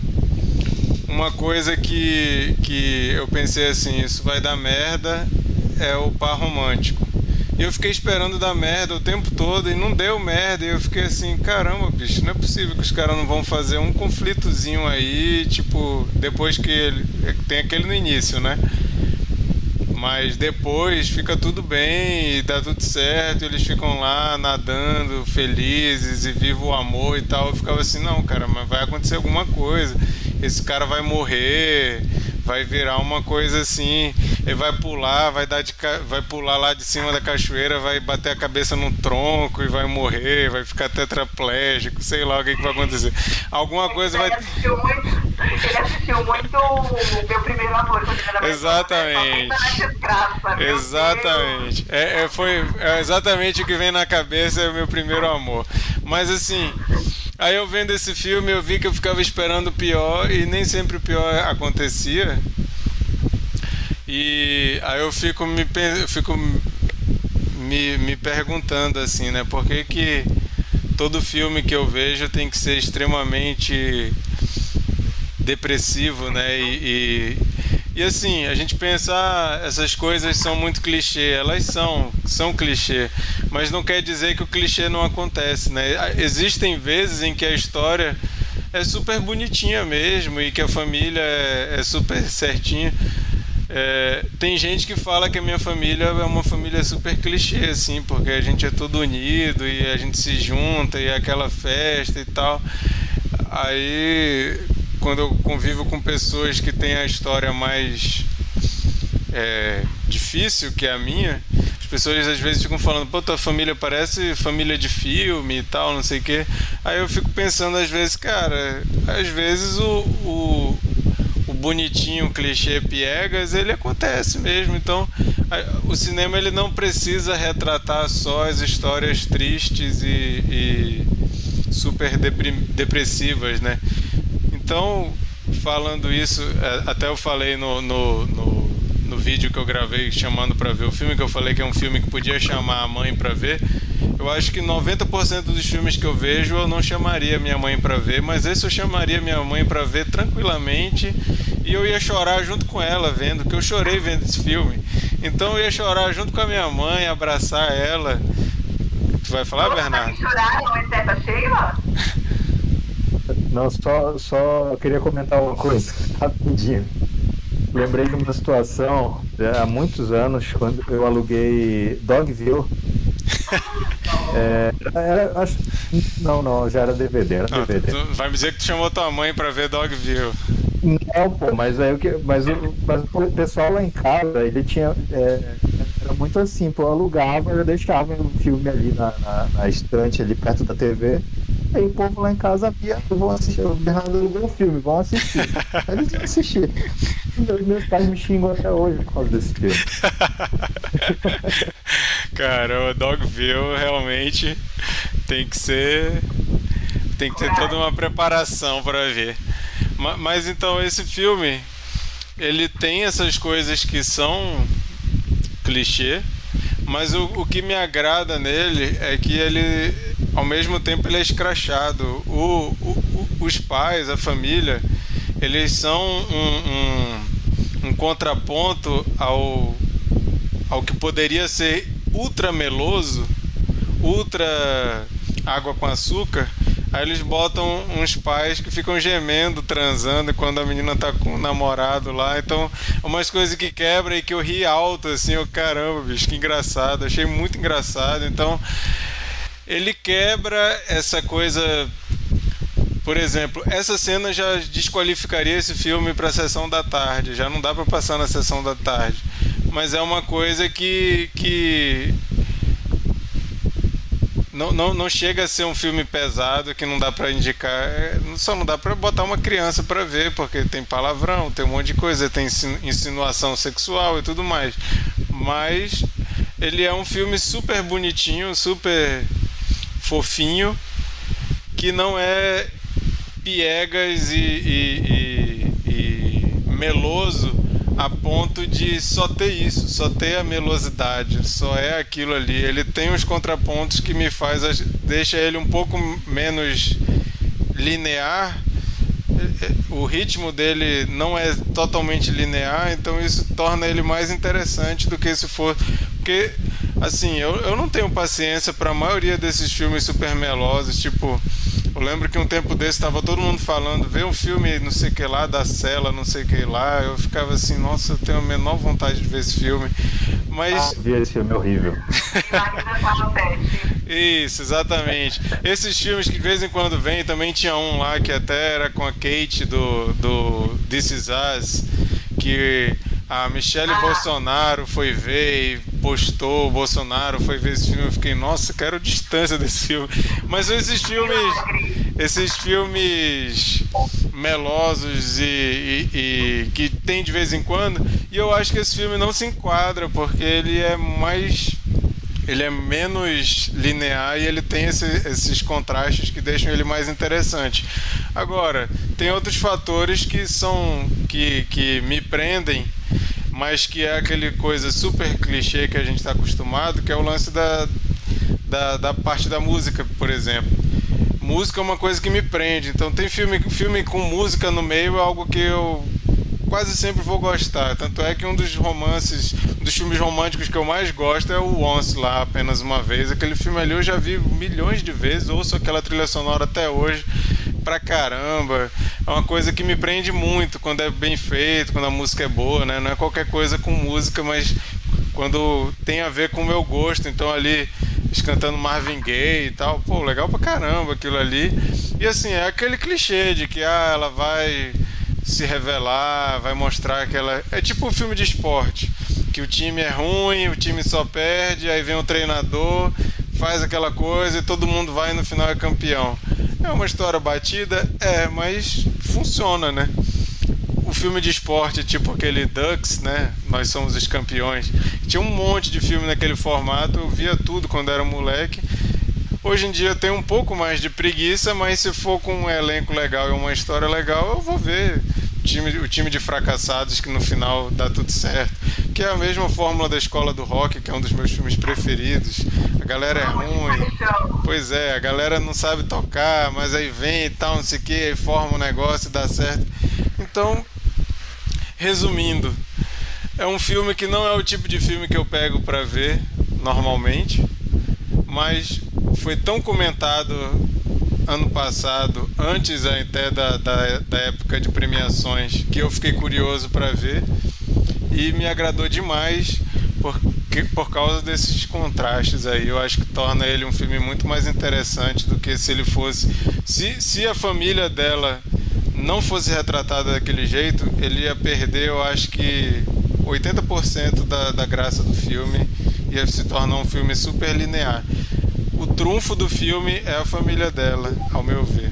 uma coisa que, que eu pensei assim: isso vai dar merda é o par romântico. E eu fiquei esperando dar merda o tempo todo e não deu merda. E eu fiquei assim, caramba, bicho, não é possível que os caras não vão fazer um conflitozinho aí, tipo, depois que ele. Tem aquele no início, né? Mas depois fica tudo bem e dá tudo certo, eles ficam lá nadando, felizes e vivo o amor e tal. Eu ficava assim, não, cara, mas vai acontecer alguma coisa. Esse cara vai morrer, vai virar uma coisa assim, ele vai pular, vai dar de vai pular lá de cima da cachoeira, vai bater a cabeça no tronco e vai morrer, vai ficar tetraplégico, sei lá o que, que vai acontecer. Alguma coisa ele vai assistiu muito, ele assistiu muito o meu primeiro amor Exatamente. Exatamente. É, é, foi é exatamente o que vem na cabeça é o meu primeiro amor. Mas assim, Aí eu vendo esse filme, eu vi que eu ficava esperando o pior e nem sempre o pior acontecia. E aí eu fico me, eu fico me, me perguntando assim, né? Por que, que todo filme que eu vejo tem que ser extremamente depressivo, né? E, e, e assim, a gente pensa, ah, essas coisas são muito clichê, elas são, são clichê, mas não quer dizer que o clichê não acontece, né? Existem vezes em que a história é super bonitinha mesmo e que a família é, é super certinha. É, tem gente que fala que a minha família é uma família super clichê, assim, porque a gente é todo unido e a gente se junta e é aquela festa e tal. Aí quando eu convivo com pessoas que têm a história mais é, difícil que é a minha, as pessoas às vezes ficam falando, pô, tua família parece família de filme e tal, não sei o quê. Aí eu fico pensando às vezes, cara, às vezes o, o, o bonitinho, clichê piegas, ele acontece mesmo. Então, o cinema ele não precisa retratar só as histórias tristes e, e super depressivas, né? Então, falando isso, é, até eu falei no, no, no, no vídeo que eu gravei chamando para ver o filme, que eu falei que é um filme que podia chamar a mãe para ver. Eu acho que 90% dos filmes que eu vejo eu não chamaria minha mãe para ver, mas esse eu chamaria minha mãe para ver tranquilamente e eu ia chorar junto com ela vendo, que eu chorei vendo esse filme. Então eu ia chorar junto com a minha mãe, abraçar ela. Tu vai falar, Bernardo? Choraram, exceto a Sheila? Não, só, só queria comentar uma coisa, rapidinho. Lembrei de uma situação há muitos anos, quando eu aluguei Dogville. É, era, acho, não, não, já era DVD, era não, DVD. vai me dizer que tu chamou tua mãe pra ver Dogville. Não, pô, mas aí o que. Mas o, mas o pessoal lá em casa, ele tinha. É, era muito assim, pô, eu alugava, eu deixava o filme ali na, na, na estante, ali perto da TV. Aí o povo lá em casa via, vão assistir, o Bernardo alugou o filme, vão assistir. Aí eles iam assistir. Meus, meus pais me xingam até hoje por causa desse filme. Cara, o Dogville realmente tem que ser. Tem que ter toda uma preparação para ver. Mas, mas então esse filme ele tem essas coisas que são clichê, mas o, o que me agrada nele é que ele ao mesmo tempo ele é escrachado. O, o, os pais, a família, eles são um, um, um, contraponto ao, ao que poderia ser ultra meloso, ultra água com açúcar. Aí eles botam uns pais que ficam gemendo, transando quando a menina tá com o namorado lá. Então, umas coisas que quebra e que eu ri alto, assim, eu caramba, bicho, que engraçado. Achei muito engraçado. Então, ele quebra essa coisa. Por exemplo, essa cena já desqualificaria esse filme para a sessão da tarde. Já não dá para passar na sessão da tarde. Mas é uma coisa que, que não, não, não chega a ser um filme pesado que não dá para indicar. É, só não dá para botar uma criança para ver, porque tem palavrão, tem um monte de coisa, tem insinuação sexual e tudo mais. Mas ele é um filme super bonitinho, super fofinho, que não é piegas e, e, e, e meloso a ponto de só ter isso, só ter a melosidade, só é aquilo ali. Ele tem os contrapontos que me faz deixa ele um pouco menos linear. O ritmo dele não é totalmente linear, então isso torna ele mais interessante do que se for. Porque, assim, eu, eu não tenho paciência para a maioria desses filmes super melosos, tipo eu lembro que um tempo desse estava todo mundo falando, vê um filme não sei que lá, da cela, não sei que lá. Eu ficava assim, nossa, eu tenho a menor vontade de ver esse filme. Mas. Ah, vi esse filme horrível. Isso, exatamente. Esses filmes que de vez em quando vem, também tinha um lá que até era com a Kate do, do This Is Us, que a Michelle ah. Bolsonaro foi ver e postou, o Bolsonaro foi ver esse filme, eu fiquei, nossa, quero distância desse filme. Mas esses filmes, esses filmes melosos e, e, e, que tem de vez em quando, e eu acho que esse filme não se enquadra, porque ele é mais ele é menos linear e ele tem esse, esses contrastes que deixam ele mais interessante. Agora, tem outros fatores que são que, que me prendem, mas que é aquele coisa super clichê que a gente está acostumado, que é o lance da, da, da parte da música, por exemplo música é uma coisa que me prende. Então tem filme, filme com música no meio é algo que eu quase sempre vou gostar. Tanto é que um dos romances, um dos filmes românticos que eu mais gosto é o Once lá, apenas uma vez. Aquele filme ali eu já vi milhões de vezes, ouço aquela trilha sonora até hoje pra caramba. É uma coisa que me prende muito quando é bem feito, quando a música é boa, né? Não é qualquer coisa com música, mas quando tem a ver com o meu gosto. Então ali eles cantando Marvin Gaye e tal, pô, legal pra caramba aquilo ali. E assim, é aquele clichê de que ah, ela vai se revelar, vai mostrar que ela. É tipo um filme de esporte. Que o time é ruim, o time só perde, aí vem o treinador, faz aquela coisa e todo mundo vai e no final é campeão. É uma história batida? É, mas funciona, né? O filme de esporte, tipo aquele Ducks, né? Nós somos os campeões. Tinha um monte de filme naquele formato, eu via tudo quando era moleque. Hoje em dia eu tenho um pouco mais de preguiça, mas se for com um elenco legal e uma história legal, eu vou ver time, o time de fracassados que no final dá tudo certo. Que é a mesma fórmula da Escola do Rock, que é um dos meus filmes preferidos. A galera é ruim. Pois é, a galera não sabe tocar, mas aí vem e tal, não sei o que, aí forma um negócio e dá certo. Então, resumindo, é um filme que não é o tipo de filme que eu pego para ver normalmente, mas foi tão comentado ano passado, antes até da, da, da época de premiações, que eu fiquei curioso para ver e me agradou demais porque, por causa desses contrastes aí. Eu acho que torna ele um filme muito mais interessante do que se ele fosse. Se, se a família dela não fosse retratada daquele jeito, ele ia perder, eu acho que 80% da, da graça do filme ia se tornar um filme super linear o trunfo do filme é a família dela, ao meu ver.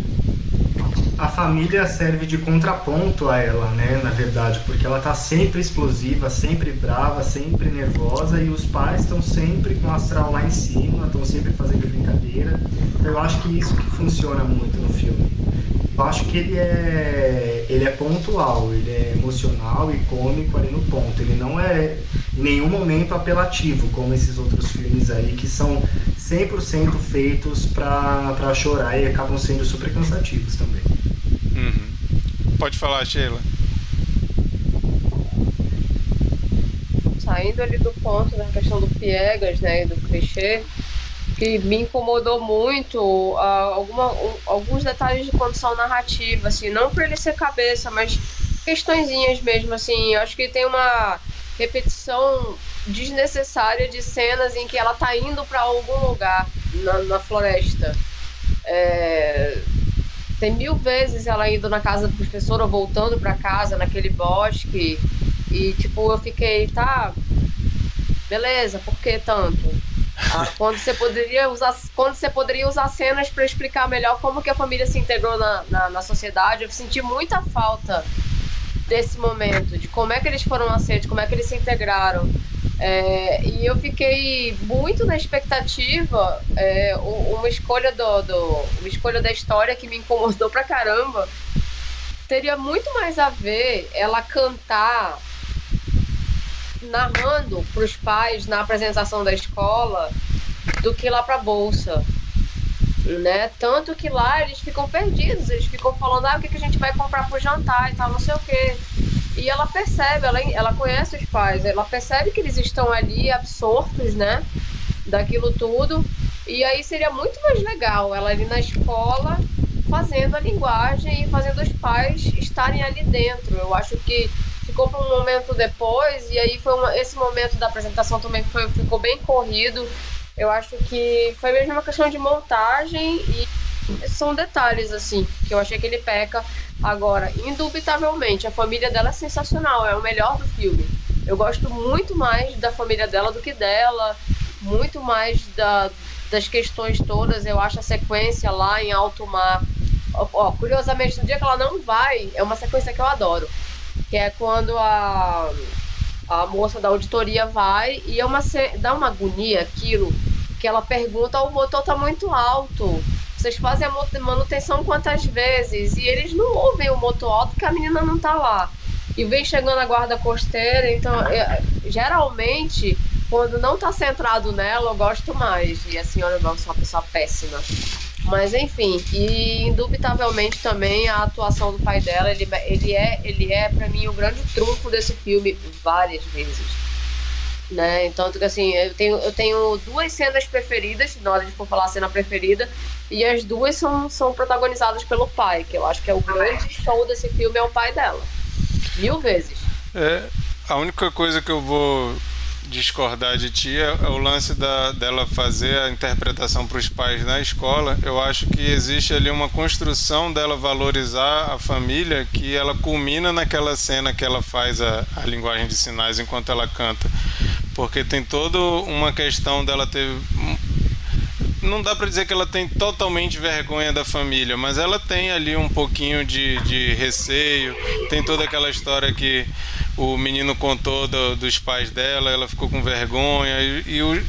A família serve de contraponto a ela, né, na verdade, porque ela tá sempre explosiva, sempre brava, sempre nervosa e os pais estão sempre com o astral lá em cima, estão sempre fazendo brincadeira. Então eu acho que isso que funciona muito no filme. Eu acho que ele é, ele é pontual, ele é emocional e cômico ali no ponto. Ele não é em nenhum momento apelativo, como esses outros filmes aí que são 100% feitos para chorar e acabam sendo super cansativos também. Uhum. Pode falar, Sheila. Saindo ali do ponto da questão do piegas, né, do clichê, que me incomodou muito uh, alguma, alguns detalhes de condição narrativa, assim, não por ele ser cabeça, mas questõezinhas mesmo, assim, acho que tem uma repetição desnecessária de cenas em que ela tá indo para algum lugar na, na floresta. É, tem mil vezes ela indo na casa do professor ou voltando para casa naquele bosque. E tipo eu fiquei tá beleza por que tanto? Ah, quando você poderia usar quando você poderia usar cenas para explicar melhor como que a família se integrou na, na, na, sociedade? Eu senti muita falta desse momento de como é que eles foram aceitos como é que eles se integraram é, e eu fiquei muito na expectativa é, uma escolha do, do, uma escolha da história que me incomodou pra caramba teria muito mais a ver ela cantar narrando para os pais na apresentação da escola do que lá para bolsa. Né? Tanto que lá eles ficam perdidos, eles ficam falando, ah, o que, que a gente vai comprar pro jantar e tal, não sei o quê. E ela percebe, ela, ela conhece os pais, ela percebe que eles estão ali absortos, né? Daquilo tudo. E aí seria muito mais legal ela ali na escola fazendo a linguagem e fazendo os pais estarem ali dentro. Eu acho que ficou para um momento depois, e aí foi uma, esse momento da apresentação também foi, ficou bem corrido. Eu acho que foi mesmo uma questão de montagem e são detalhes, assim, que eu achei que ele peca. Agora, indubitavelmente, a família dela é sensacional, é o melhor do filme. Eu gosto muito mais da família dela do que dela, muito mais da, das questões todas. Eu acho a sequência lá em alto mar. Ó, curiosamente, no dia que ela não vai, é uma sequência que eu adoro que é quando a a moça da auditoria vai e é uma, dá uma agonia aquilo que ela pergunta: o motor tá muito alto. Vocês fazem a manutenção quantas vezes? E eles não ouvem o motor alto porque a menina não tá lá. E vem chegando a guarda costeira, então é, geralmente quando não tá centrado nela, eu gosto mais. E a senhora sou uma pessoa péssima. Mas enfim, e indubitavelmente também a atuação do pai dela, ele, ele é, ele é para mim o grande trunfo desse filme várias vezes. Né? Então, assim, eu tenho, eu tenho duas cenas preferidas, na hora de for falar a cena preferida, e as duas são, são protagonizadas pelo pai, que eu acho que é o grande show desse filme, é o pai dela. Mil vezes. É, a única coisa que eu vou discordar de ti é, é o lance da, dela fazer a interpretação para os pais na escola. Eu acho que existe ali uma construção dela valorizar a família que ela culmina naquela cena que ela faz a, a linguagem de sinais enquanto ela canta. Porque tem toda uma questão dela ter não dá para dizer que ela tem totalmente vergonha da família, mas ela tem ali um pouquinho de, de receio. Tem toda aquela história que o menino contou do, dos pais dela, ela ficou com vergonha. E, e o,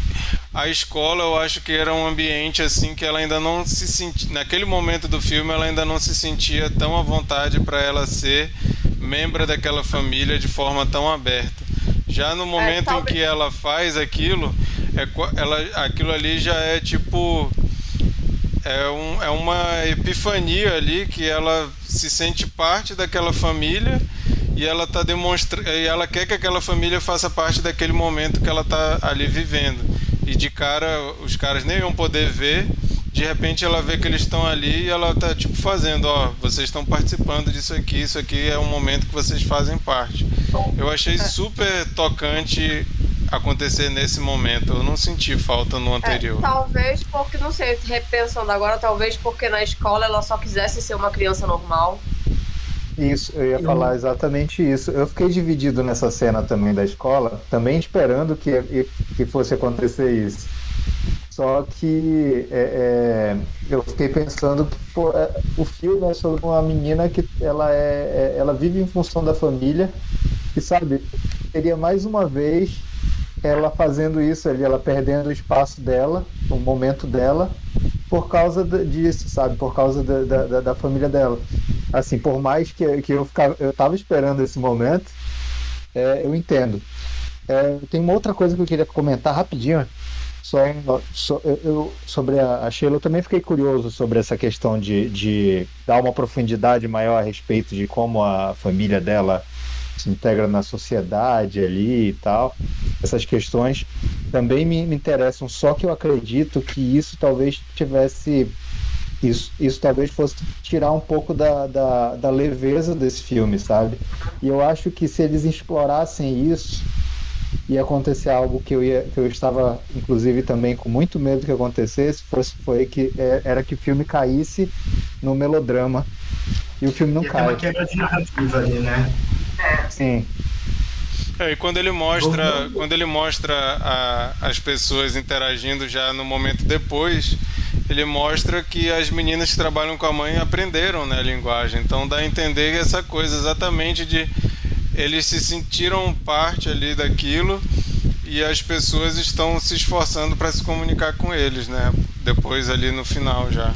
a escola, eu acho que era um ambiente assim que ela ainda não se sentia. Naquele momento do filme, ela ainda não se sentia tão à vontade para ela ser membro daquela família de forma tão aberta. Já no momento é, em que ela faz aquilo, é, ela, aquilo ali já é tipo. É, um, é uma epifania ali que ela se sente parte daquela família e ela tá demonstrando e ela quer que aquela família faça parte daquele momento que ela tá ali vivendo e de cara os caras nem vão poder ver de repente ela vê que eles estão ali e ela tá tipo fazendo, ó, vocês estão participando disso aqui, isso aqui é um momento que vocês fazem parte. Eu achei é. super tocante acontecer nesse momento. Eu não senti falta no anterior. É, talvez porque, não sei, repensando agora, talvez porque na escola ela só quisesse ser uma criança normal. Isso, eu ia falar exatamente isso. Eu fiquei dividido nessa cena também da escola, também esperando que, que fosse acontecer isso. Só que é, é, eu fiquei pensando que pô, é, o filme é sobre uma menina que ela, é, é, ela vive em função da família e sabe, seria mais uma vez ela fazendo isso ali, ela perdendo o espaço dela, o momento dela, por causa disso, sabe? Por causa da, da, da família dela. Assim, por mais que, que eu, ficava, eu tava esperando esse momento, é, eu entendo. É, tem uma outra coisa que eu queria comentar rapidinho só, eu, sobre a, a Sheila, eu também fiquei curioso sobre essa questão de, de dar uma profundidade maior a respeito de como a família dela se integra na sociedade ali e tal. Essas questões também me, me interessam, só que eu acredito que isso talvez tivesse. Isso, isso talvez fosse tirar um pouco da, da, da leveza desse filme, sabe? E eu acho que se eles explorassem isso ia acontecer algo que eu, ia, que eu estava, inclusive, também com muito medo que acontecesse, fosse, foi que é, era que o filme caísse no melodrama. E o filme não e cai. Tem uma quebra de narrativa ali, né? Sim. É, e quando ele mostra, quando ele mostra a, as pessoas interagindo já no momento depois, ele mostra que as meninas que trabalham com a mãe aprenderam né, a linguagem. Então dá a entender essa coisa exatamente de eles se sentiram parte ali daquilo e as pessoas estão se esforçando para se comunicar com eles, né? Depois ali no final já.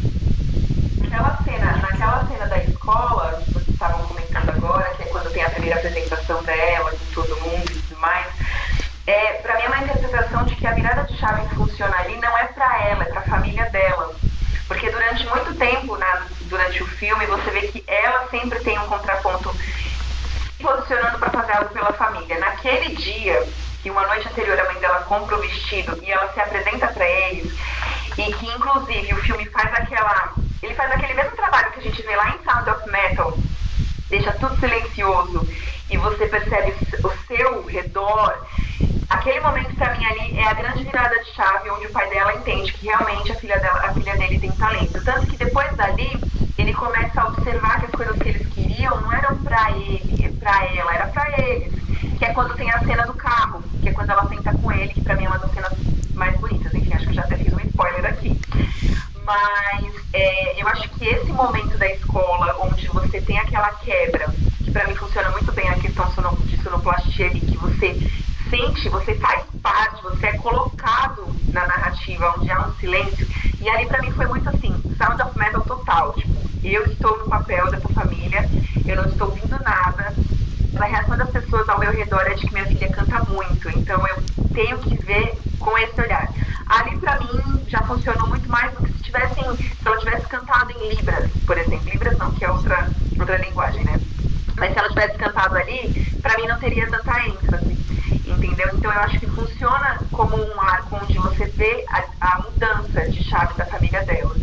Naquela cena, naquela cena da escola, que vocês estavam comentando agora, que é quando tem a primeira apresentação dela, com todo mundo e tudo mais, é, para mim é uma interpretação de que a virada de chave funciona ali não é para ela, é para a família dela. Porque durante muito tempo, na, durante o filme, você vê que ela sempre tem um contraponto posicionando para fazer algo pela família. Naquele dia, que uma noite anterior a mãe dela compra o vestido e ela se apresenta para eles, e que inclusive o filme faz aquela. Ele faz aquele mesmo trabalho que a gente vê lá em Sound of Metal, deixa tudo silencioso e você percebe o seu redor. Aquele momento para mim ali é a grande virada de chave onde o pai dela entende que realmente a filha, dela, a filha dele tem talento. Tanto que depois dali ele começa a observar que as coisas que eles queriam não eram para ele, para ela, era para eles. Que é quando tem a cena do carro, que é quando ela senta com ele, que para mim é uma das cenas mais bonitas. Enfim, acho que já até fiz um spoiler aqui. Mas é, eu acho que esse momento da escola, onde você tem aquela quebra, que para mim funciona muito bem a questão de sonoplastia ali, que você sente, você faz parte, você é colocado na narrativa onde há um silêncio. E ali para mim foi muito assim, sound of metal total. Tipo, eu estou no papel dessa família, eu não estou ouvindo nada. A reação das pessoas ao meu redor é de que minha filha canta muito, então eu tenho que ver com esse olhar. Ali para mim já funcionou muito mais do que se tivessem, se ela tivesse cantado em libras, por exemplo. Libras não, que é outra outra linguagem, né? Mas se ela tivesse cantado ali, para mim não teria tanta ênfase, entendeu? Então eu acho que funciona como um arco onde você vê a, a mudança de chave da família dela.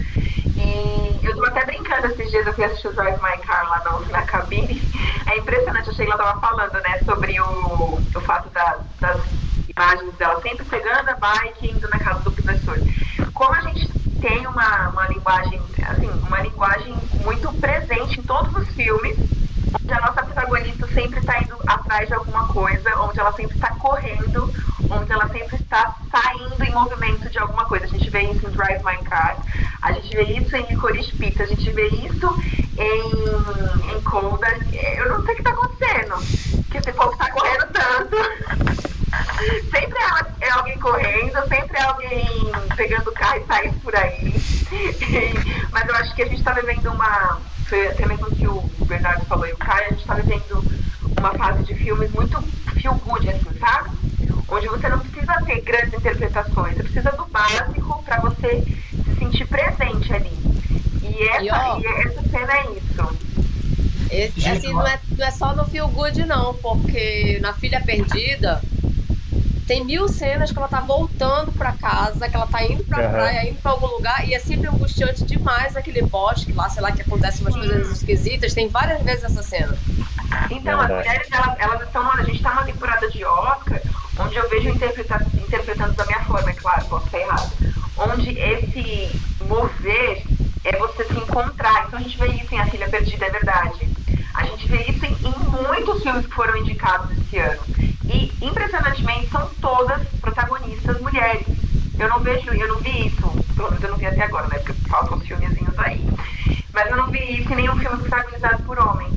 Eu tô até brincando esses dias, eu fui assistir o Drive My Car lá no, na cabine. É impressionante, a Sheila tava falando, né, sobre o, o fato da, das imagens dela sempre pegando a bike indo na casa do professor. Como a gente tem uma, uma linguagem, assim, uma linguagem muito presente em todos os filmes, onde a nossa protagonista sempre está indo atrás de alguma coisa, onde ela sempre está correndo, onde ela sempre está saindo em movimento de alguma coisa. A gente vê isso em Drive My Car, a gente vê isso em Licorice Pizza, a gente vê isso em, em. Eu não sei o que está acontecendo, que esse povo está correndo tanto. sempre é, é alguém correndo, sempre é alguém pegando o carro e saindo por aí. Mas eu acho que a gente está vivendo uma. Foi até mesmo que o Bernardo falou e o Caio, a gente está vivendo uma fase de filmes muito feel good, assim, sabe? Onde você não precisa ter grandes interpretações, você precisa do básico para você se sentir presente ali. E essa, e, ó, e essa cena é isso. Esse, assim, não é, não é só no feel good, não, porque na Filha Perdida tem mil cenas que ela tá voltando pra casa, que ela tá indo pra uhum. praia, indo pra algum lugar, e é sempre angustiante demais aquele bosque lá, sei lá, que acontece umas coisas esquisitas. Tem várias vezes essa cena. Então, as mulheres, elas, elas estão. A gente tá numa temporada de Oscar, onde eu vejo interpretando, interpretando da minha forma, é claro, posso estar errado. Onde esse mover é você se encontrar. Então a gente vê isso em A Filha Perdida, é verdade. A gente vê isso em, em muitos filmes que foram indicados esse ano. E, impressionantemente, são todas protagonistas mulheres. Eu não vejo, eu não vi isso, pelo menos eu não vi até agora, né? Porque faltam os filmezinhos aí. Mas eu não vi isso em nenhum filme protagonizado por homem.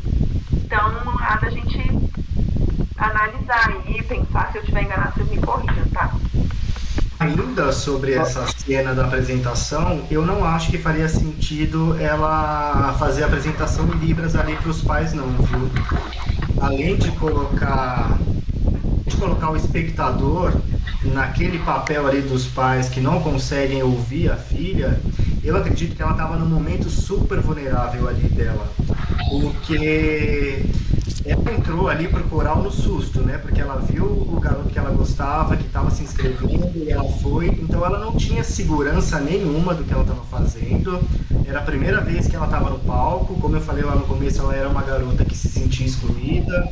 Então, há da gente analisar e pensar. Se eu estiver enganado, vocês me corrijam, tá? Ainda sobre essa cena da apresentação, eu não acho que faria sentido ela fazer a apresentação em Libras ali para os pais, não, viu? Além de colocar de colocar o espectador naquele papel ali dos pais que não conseguem ouvir a filha, eu acredito que ela estava num momento super vulnerável ali dela. Porque ela entrou ali pro coral no susto, né? Porque ela viu o garoto que ela gostava, que estava se inscrevendo, e ela foi. Então ela não tinha segurança nenhuma do que ela estava fazendo. Era a primeira vez que ela estava no palco. Como eu falei lá no começo, ela era uma garota que se sentia excluída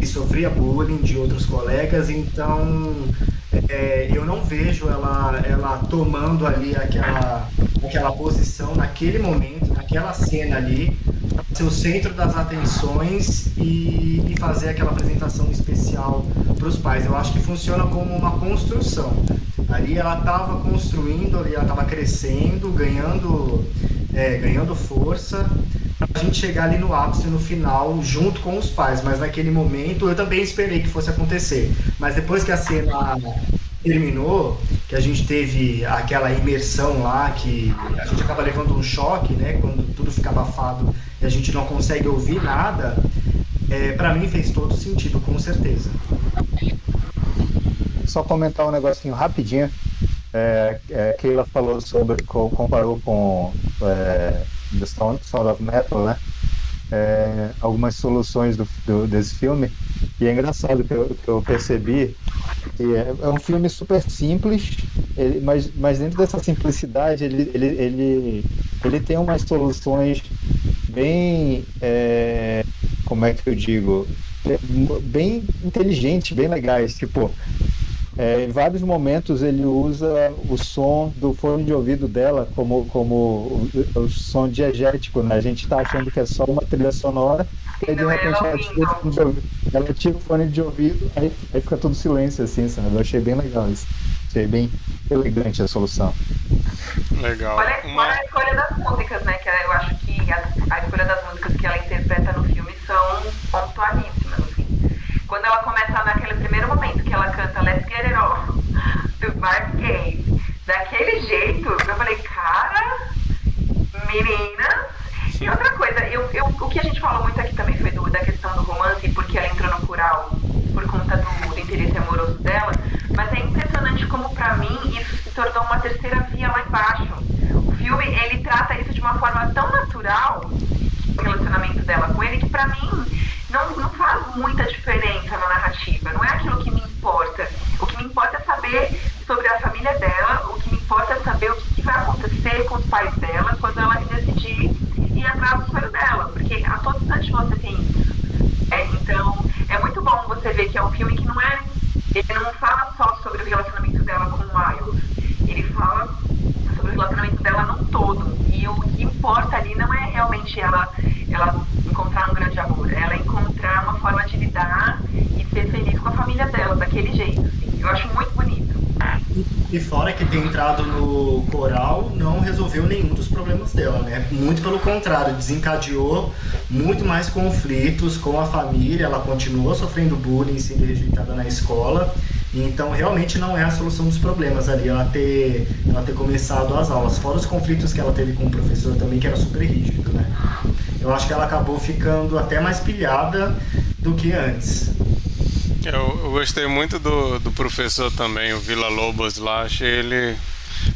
e sofria bullying de outros colegas, então é, eu não vejo ela, ela tomando ali aquela, aquela posição naquele momento, naquela cena ali, ser o centro das atenções e, e fazer aquela apresentação especial para os pais. Eu acho que funciona como uma construção. Ali ela estava construindo, ali ela estava crescendo, ganhando, é, ganhando força a gente chegar ali no ápice no final junto com os pais, mas naquele momento eu também esperei que fosse acontecer. Mas depois que a cena terminou, que a gente teve aquela imersão lá, que a gente acaba levando um choque, né, quando tudo fica abafado e a gente não consegue ouvir nada, é, para mim fez todo sentido, com certeza. Só comentar um negocinho rapidinho. É, é, Keila falou sobre, comparou com é, The Sound, Sound of Metal, né? É, algumas soluções do, do, desse filme. E é engraçado que eu, que eu percebi que é, é, um filme super simples, ele, mas, mas dentro dessa simplicidade ele, ele, ele, ele tem umas soluções bem. É, como é que eu digo? Bem inteligentes, bem legais. Tipo, é, em vários momentos ele usa o som do fone de ouvido dela como, como o, o som diegético, né? A gente está achando que é só uma trilha sonora, e de repente ela tira, o fone de ouvido, ela tira o fone de ouvido, aí, aí fica tudo silêncio assim, sabe? Eu achei bem legal isso. Achei bem elegante a solução. Legal. Olha, uma... olha a escolha das músicas, né? Que eu acho que a, a escolha das músicas que ela interpreta no filme são pontualíssimas, assim. quando ela começa naquele primeiro momento que ela canta Let's Get It Off, do Mark Gaye, daquele jeito, eu falei, cara, menina. E outra coisa, eu, eu, o que a gente falou muito aqui também foi do, da questão do romance, porque ela entrou no coral por conta do, do interesse amoroso dela, mas é impressionante como para mim isso se tornou uma terceira via lá embaixo. O filme, ele trata isso de uma forma tão natural, o relacionamento dela com ele, que para mim não, não faz muita diferença na narrativa. Não é aquilo que me importa. O que me importa é saber sobre a família dela, o que me importa é saber o que vai acontecer com os pais dela quando ela decidir ir atrás do sonho dela. Porque a todo instante você tem. É, então, é muito bom você ver que é um filme que não é. Ele não fala só sobre o relacionamento dela com o Miles. Ele fala sobre o relacionamento dela num todo. E o que importa ali não é realmente ela, ela encontrar um grande amor, ela encontrar uma forma de lidar e ser feliz com a família dela, daquele jeito. Assim. Eu acho muito bonito. E fora que ter entrado no coral não resolveu nenhum dos problemas dela, né? Muito pelo contrário, desencadeou muito mais conflitos com a família, ela continuou sofrendo bullying, sendo rejeitada na escola. Então, realmente não é a solução dos problemas ali, ela ter, ela ter começado as aulas. Fora os conflitos que ela teve com o professor também, que era super rígido, né? Eu acho que ela acabou ficando até mais pilhada do que antes. Eu, eu gostei muito do, do professor também, o Vila Lobos lá. Achei ele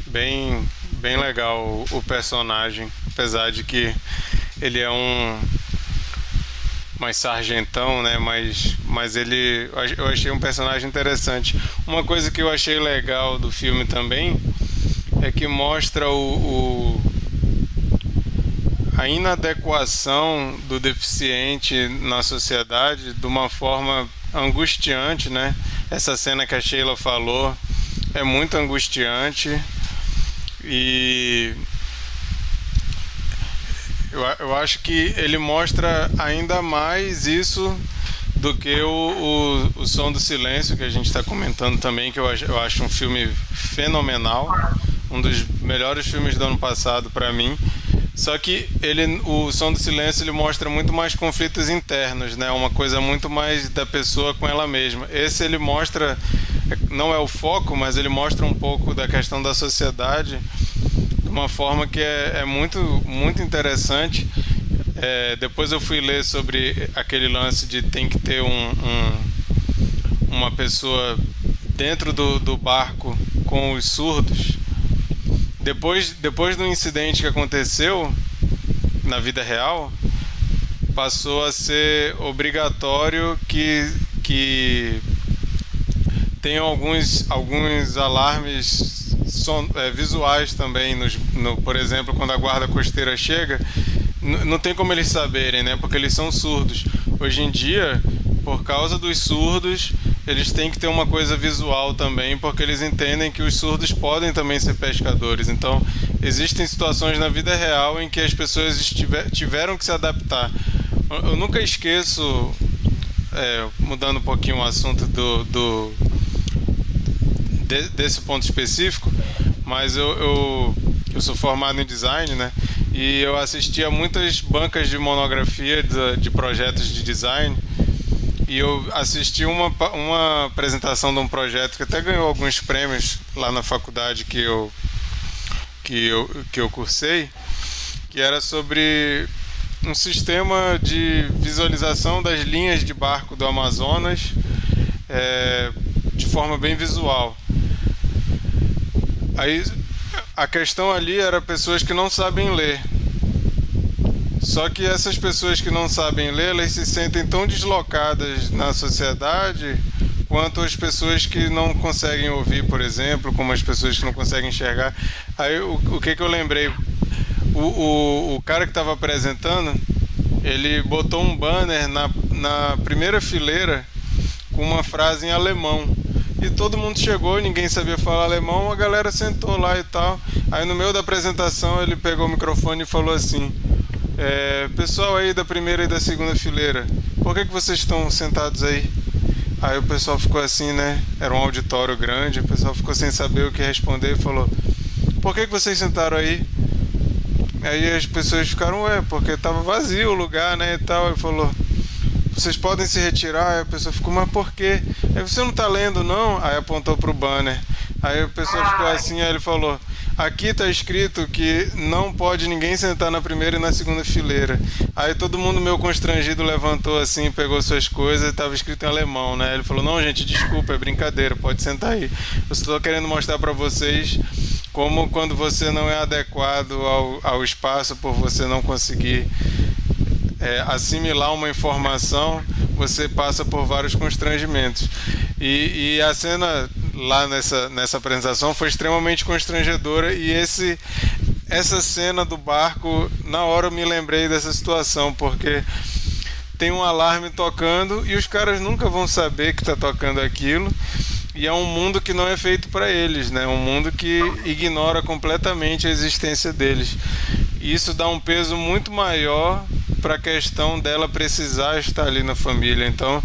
bem, bem legal, o, o personagem. Apesar de que ele é um mais sargentão, né? Mas, mas ele eu achei um personagem interessante. Uma coisa que eu achei legal do filme também é que mostra o, o a inadequação do deficiente na sociedade de uma forma angustiante, né? Essa cena que a Sheila falou é muito angustiante e eu, eu acho que ele mostra ainda mais isso do que o, o, o Som do Silêncio, que a gente está comentando também, que eu eu acho um filme fenomenal, um dos melhores filmes do ano passado para mim. Só que ele, o Som do Silêncio ele mostra muito mais conflitos internos, né? Uma coisa muito mais da pessoa com ela mesma. Esse ele mostra, não é o foco, mas ele mostra um pouco da questão da sociedade de uma forma que é, é muito, muito interessante. É, depois eu fui ler sobre aquele lance de tem que ter um, um uma pessoa dentro do, do barco com os surdos depois, depois do incidente que aconteceu na vida real, passou a ser obrigatório que, que tenham alguns, alguns alarmes son, é, visuais também. Nos, no, por exemplo, quando a guarda costeira chega, não tem como eles saberem, né? Porque eles são surdos. Hoje em dia, por causa dos surdos, eles têm que ter uma coisa visual também, porque eles entendem que os surdos podem também ser pescadores. Então, existem situações na vida real em que as pessoas tiveram que se adaptar. Eu nunca esqueço, é, mudando um pouquinho o assunto do, do de, desse ponto específico, mas eu, eu, eu sou formado em design, né? E eu assistia muitas bancas de monografia de, de projetos de design e eu assisti uma, uma apresentação de um projeto que até ganhou alguns prêmios lá na faculdade que eu, que eu, que eu cursei, que era sobre um sistema de visualização das linhas de barco do Amazonas é, de forma bem visual. Aí a questão ali era pessoas que não sabem ler. Só que essas pessoas que não sabem ler, elas se sentem tão deslocadas na sociedade quanto as pessoas que não conseguem ouvir, por exemplo, como as pessoas que não conseguem enxergar. Aí o, o que, que eu lembrei? O, o, o cara que estava apresentando, ele botou um banner na, na primeira fileira com uma frase em alemão. E todo mundo chegou, ninguém sabia falar alemão, a galera sentou lá e tal. Aí no meio da apresentação ele pegou o microfone e falou assim: é, pessoal aí da primeira e da segunda fileira, por que, que vocês estão sentados aí? Aí o pessoal ficou assim, né? Era um auditório grande, o pessoal ficou sem saber o que responder e falou: Por que, que vocês sentaram aí? Aí as pessoas ficaram, ué, porque tava vazio o lugar, né? E tal. Ele falou: vocês podem se retirar. Aí a pessoa ficou, mas por quê? Aí você não tá lendo, não? Aí apontou pro banner. Aí a pessoa ficou assim, aí ele falou: Aqui está escrito que não pode ninguém sentar na primeira e na segunda fileira. Aí todo mundo meio constrangido levantou assim, pegou suas coisas, estava escrito em alemão, né? Ele falou: Não, gente, desculpa, é brincadeira, pode sentar aí. Eu estou querendo mostrar para vocês como quando você não é adequado ao, ao espaço por você não conseguir é, assimilar uma informação, você passa por vários constrangimentos. E, e, a cena lá nessa, nessa apresentação foi extremamente constrangedora e esse essa cena do barco, na hora eu me lembrei dessa situação, porque tem um alarme tocando e os caras nunca vão saber que está tocando aquilo. E é um mundo que não é feito para eles, né? Um mundo que ignora completamente a existência deles. E isso dá um peso muito maior para a questão dela precisar estar ali na família. Então,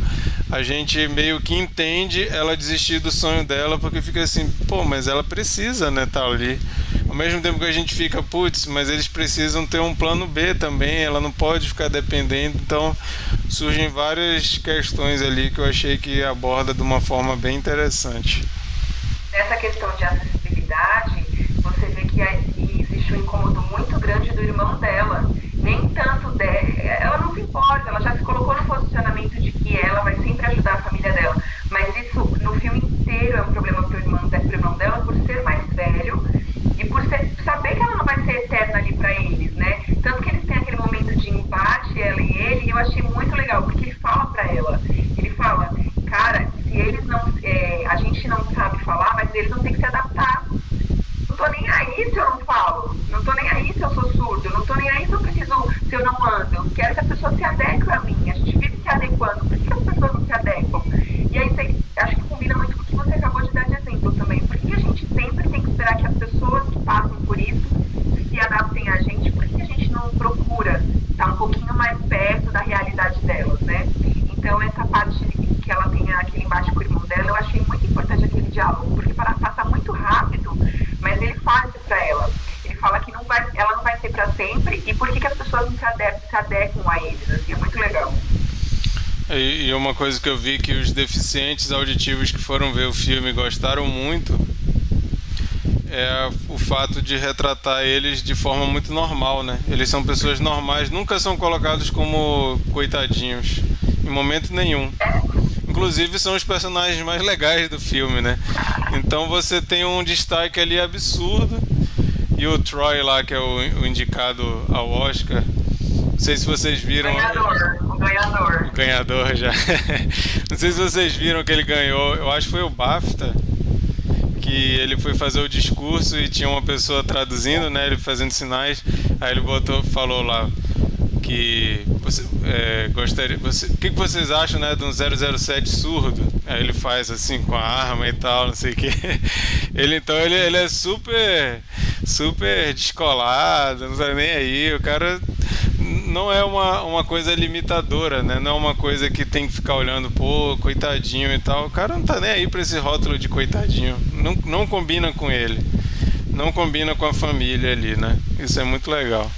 a gente meio que entende ela desistir do sonho dela porque fica assim, pô, mas ela precisa, né, estar tá ali. Ao mesmo tempo que a gente fica, putz, mas eles precisam ter um plano B também, ela não pode ficar dependendo. Então, surgem várias questões ali que eu achei que aborda de uma forma bem interessante. Nessa questão de acessibilidade, você vê que existe um incômodo muito grande do irmão dela. Nem tanto dela, ela não se importa, ela já se colocou no posicionamento de que ela vai sempre ajudar a família dela. Mas isso no filme inteiro é um problema pro irmão, pro irmão dela por ser mais velho e por ser, saber que ela não vai ser eterna ali para eles, né? Tanto que eles têm aquele momento de embate, ela e ele, e eu achei muito legal, porque ele fala para ela, ele fala, cara, se eles não, é, a gente não sabe falar, mas eles vão ter que se adaptar. Tô nem aí se eu não falo, não tô nem aí se eu sou surdo, não tô nem aí se eu preciso, se eu não ando, eu quero que a pessoa se adeque a mim, a gente vive se adequando, por que as pessoas não se adequam? E aí acho que combina muito com o que você acabou de dar de exemplo também, porque a gente sempre tem que esperar que as pessoas que passam por isso se adaptem a gente, porque a gente não procura estar um pouquinho mais perto da realidade delas, né? Então essa parte que ela tem aquele embate com o irmão dela, eu achei muito importante aquele diálogo, porque para passar muito rápido, mas ele fala isso ela. Ele fala que não vai, ela não vai ser para sempre e por que, que as pessoas não se adequam, a eles, assim, é muito legal. E uma coisa que eu vi que os deficientes auditivos que foram ver o filme gostaram muito é o fato de retratar eles de forma muito normal, né? Eles são pessoas normais, nunca são colocados como coitadinhos, em momento nenhum. Inclusive são os personagens mais legais do filme, né? Então você tem um destaque ali absurdo. E o Troy lá, que é o, indicado ao Oscar, não sei se vocês viram. Ganhador, o ganhador. O ganhador já. Não sei se vocês viram que ele ganhou. Eu acho que foi o BAFTA. Que ele foi fazer o discurso e tinha uma pessoa traduzindo, né? Ele fazendo sinais. Aí ele botou, falou lá que você é, gostaria. Você, o que, que vocês acham, né, de um 007 surdo? Aí ele faz assim com a arma e tal, não sei o que. Ele então ele, ele é super super descolado, não sabe nem aí. O cara não é uma, uma coisa limitadora, né? Não é uma coisa que tem que ficar olhando, pô, coitadinho e tal. O cara não tá nem aí pra esse rótulo de coitadinho. Não, não combina com ele. Não combina com a família ali, né? Isso é muito legal.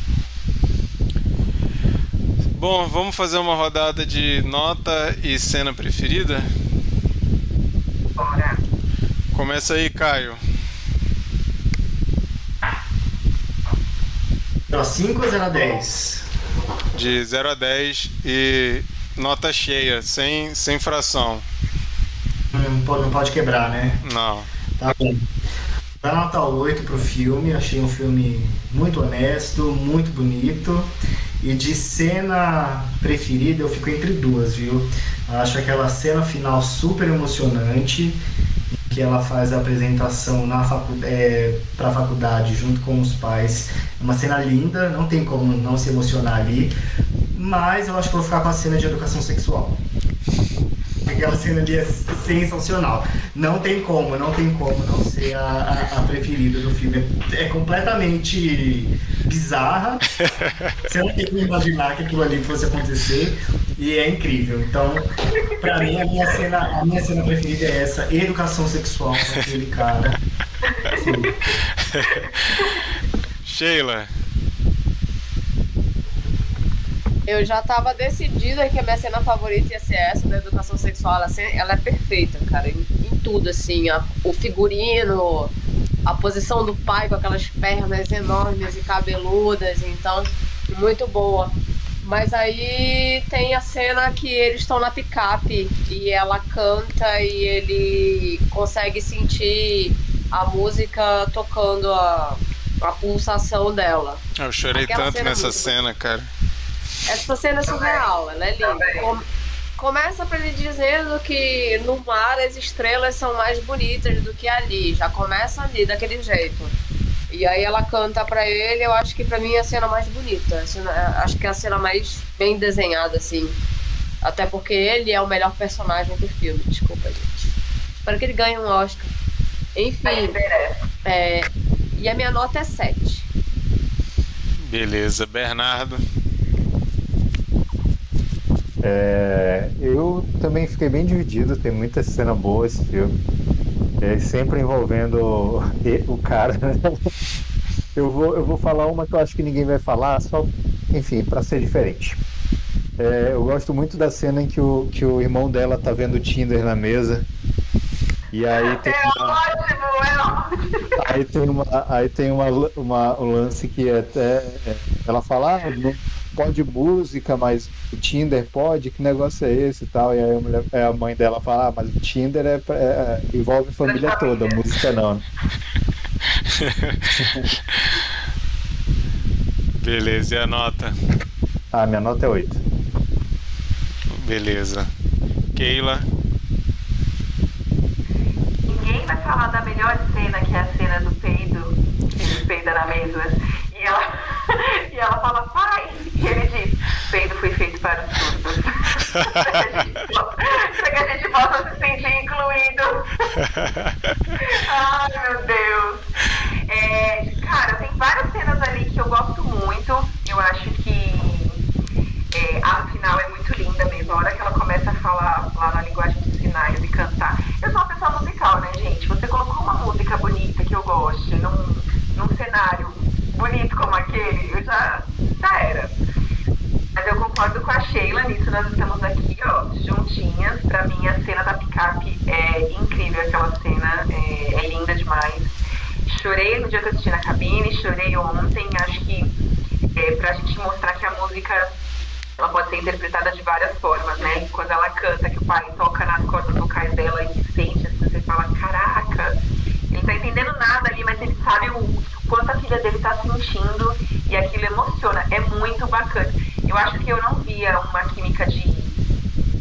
Bom, vamos fazer uma rodada de nota e cena preferida? Bora. Começa aí, Caio. 5 ou 0 a 10? De 0 a 10 e nota cheia, sem, sem fração. Não pode, não pode quebrar, né? Não. Tá bom. Dá nota 8 pro filme, achei um filme muito honesto, muito bonito. E de cena preferida eu fico entre duas, viu? Acho aquela cena final super emocionante que ela faz a apresentação na facu é, para a faculdade junto com os pais. É uma cena linda, não tem como não se emocionar ali, mas eu acho que vou ficar com a cena de educação sexual. Aquela cena ali é sensacional. Não tem como, não tem como não ser a, a, a preferida do filme. É, é completamente bizarra. Você não tem como imaginar que aquilo ali fosse acontecer. E é incrível. Então, pra mim, a minha cena, a minha cena preferida é essa, educação sexual com aquele cara. Sheila. Eu já tava decidida que a minha cena favorita ia ser essa da educação sexual. Assim, ela é perfeita, cara, em, em tudo, assim. A, o figurino, a posição do pai com aquelas pernas enormes e cabeludas. Então, muito boa. Mas aí tem a cena que eles estão na picape e ela canta e ele consegue sentir a música tocando a, a pulsação dela. Eu chorei Aquela tanto cena nessa muito... cena, cara. Essa cena é surreal, ela é linda. Começa pra ele dizendo que no mar as estrelas são mais bonitas do que ali. Já começa ali, daquele jeito. E aí ela canta pra ele, eu acho que pra mim é a cena mais bonita. Cena, acho que é a cena mais bem desenhada, assim. Até porque ele é o melhor personagem do filme. Desculpa, gente. Espero que ele ganhe um Oscar. Enfim. É, e a minha nota é 7. Beleza, Bernardo. É, eu também fiquei bem dividido, tem muita cena boa esse filme. É, sempre envolvendo o, o cara. Eu vou, eu vou falar uma que eu acho que ninguém vai falar, só, enfim, para ser diferente. É, eu gosto muito da cena em que o, que o irmão dela tá vendo o Tinder na mesa. E aí tem é uma, ótimo, é ótimo. Aí tem uma, aí tem uma, uma um lance que é até é, ela fala, ah, não pode música, mas o Tinder pode, que negócio é esse e tal. E aí a, mulher, é, a mãe dela fala, ah, mas o Tinder é, é, é envolve a família toda, música não. Beleza, e a nota? Ah, minha nota é 8. Beleza. Keila? Ninguém vai falar da melhor cena, que é a cena do peido, que ele peida na mesa. E ela, e ela fala, pai! Ele diz, peido foi feito para os surdos. para que a gente possa se sentir incluído. Ai, meu Deus. É, cara, tem várias cenas ali que eu gosto muito. Eu acho que é, a final é muito linda mesmo. A hora que ela começa a falar lá na linguagem dos sinais e cantar. Eu sou uma pessoa musical, né, gente? Você colocou uma música bonita que eu goste num, num cenário bonito como aquele, eu já, já era. Eu concordo com a Sheila nisso, nós estamos aqui, ó, juntinhas. Pra mim, a cena da picape é incrível, aquela cena é, é linda demais. Chorei no dia que eu assisti na cabine, chorei ontem. Acho que é, pra gente mostrar que a música ela pode ser interpretada de várias formas, né? Quando ela canta, que o pai toca nas cordas vocais dela e se sente, assim, você fala, caraca, ele tá entendendo nada ali, mas ele sabe o quanto a filha dele tá sentindo e aquilo emociona. É muito bacana. Eu acho que eu não via uma química de.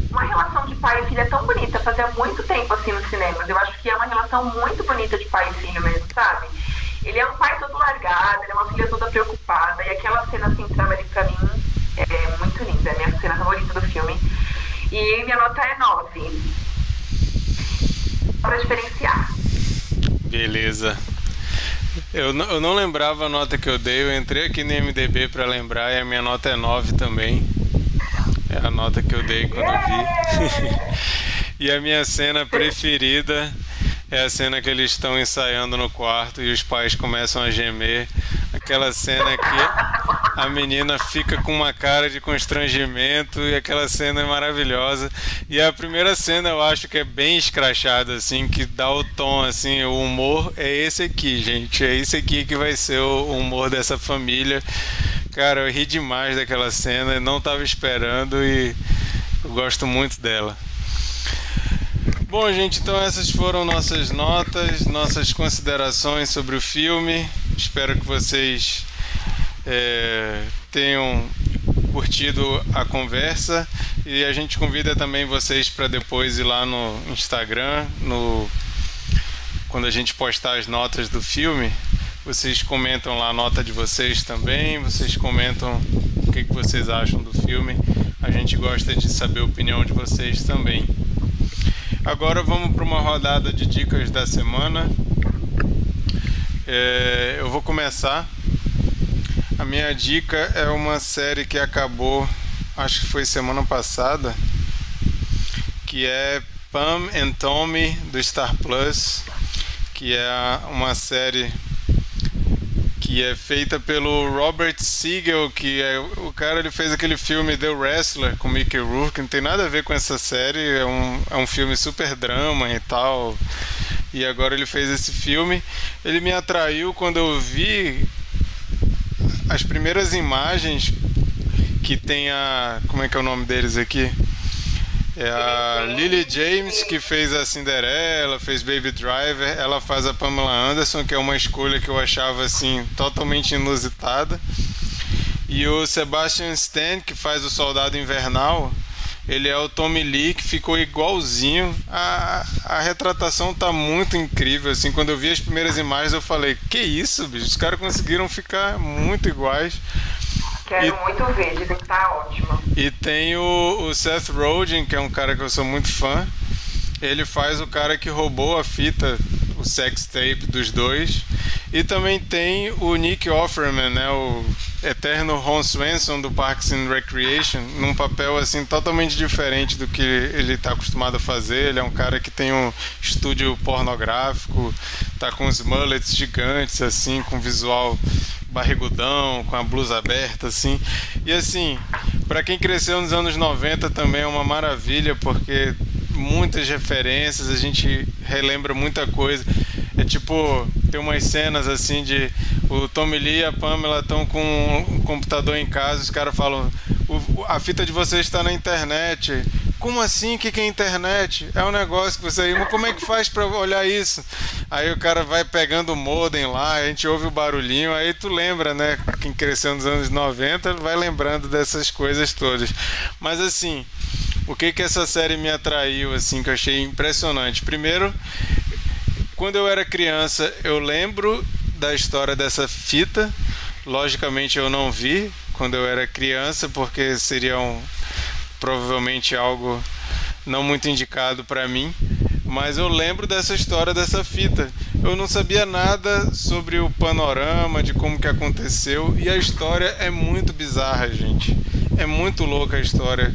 Uma relação de pai e filha tão bonita, fazia muito tempo assim nos cinemas. Eu acho que é uma relação muito bonita de pai e filho mesmo, sabe? Ele é um pai todo largado, ele é uma filha toda preocupada, e aquela cena central ali pra mim é muito linda, é a minha cena favorita do filme. E minha nota é 9. Pra diferenciar. Beleza. Eu não, eu não lembrava a nota que eu dei, eu entrei aqui no MDB para lembrar e a minha nota é 9 também. É a nota que eu dei quando eu vi. e a minha cena preferida é a cena que eles estão ensaiando no quarto e os pais começam a gemer. Aquela cena que a menina fica com uma cara de constrangimento e aquela cena é maravilhosa. E a primeira cena eu acho que é bem escrachada, assim, que dá o tom, assim, o humor é esse aqui, gente. É esse aqui que vai ser o humor dessa família. Cara, eu ri demais daquela cena, não estava esperando e eu gosto muito dela. Bom, gente, então essas foram nossas notas, nossas considerações sobre o filme. Espero que vocês é, tenham curtido a conversa e a gente convida também vocês para depois ir lá no Instagram, no quando a gente postar as notas do filme, vocês comentam lá a nota de vocês também, vocês comentam o que, que vocês acham do filme. A gente gosta de saber a opinião de vocês também. Agora vamos para uma rodada de dicas da semana. É, eu vou começar. A minha dica é uma série que acabou, acho que foi semana passada, que é Pam and Tommy do Star Plus, que é uma série que é feita pelo Robert Siegel, que é o cara ele fez aquele filme The Wrestler com Mickey Rourke, não tem nada a ver com essa série, é um, é um filme super drama e tal. E agora ele fez esse filme. Ele me atraiu quando eu vi as primeiras imagens que tem a. Como é que é o nome deles aqui? É a Lily James que fez a Cinderela, fez Baby Driver. Ela faz a Pamela Anderson, que é uma escolha que eu achava assim totalmente inusitada. E o Sebastian Stan, que faz o Soldado Invernal, ele é o Tommy Lee, que ficou igualzinho. A, a retratação tá muito incrível. Assim, quando eu vi as primeiras imagens, eu falei: Que isso, bicho? Os caras conseguiram ficar muito iguais. Quero e, muito ver, dizem que tá ótimo. E tem o, o Seth Rogen, que é um cara que eu sou muito fã. Ele faz o cara que roubou a fita, o sex tape dos dois. E também tem o Nick Offerman, né, o eterno Ron Swenson do Parks and Recreation, num papel assim totalmente diferente do que ele está acostumado a fazer. Ele é um cara que tem um estúdio pornográfico, tá com os mullets gigantes assim, com visual barrigudão, com a blusa aberta, assim. E assim, para quem cresceu nos anos 90 também é uma maravilha, porque muitas referências, a gente relembra muita coisa. É tipo, tem umas cenas assim de o Tommy Lee e a Pamela estão com um computador em casa, os caras falam, a fita de vocês está na internet. Como assim? O que, que é internet? É um negócio que você. Mas como é que faz para olhar isso? Aí o cara vai pegando o modem lá, a gente ouve o barulhinho, aí tu lembra, né? Quem cresceu nos anos 90 vai lembrando dessas coisas todas. Mas assim, o que que essa série me atraiu, assim, que eu achei impressionante? Primeiro, quando eu era criança, eu lembro da história dessa fita. Logicamente eu não vi quando eu era criança, porque seria um provavelmente algo não muito indicado para mim, mas eu lembro dessa história dessa fita. Eu não sabia nada sobre o panorama de como que aconteceu e a história é muito bizarra, gente. É muito louca a história.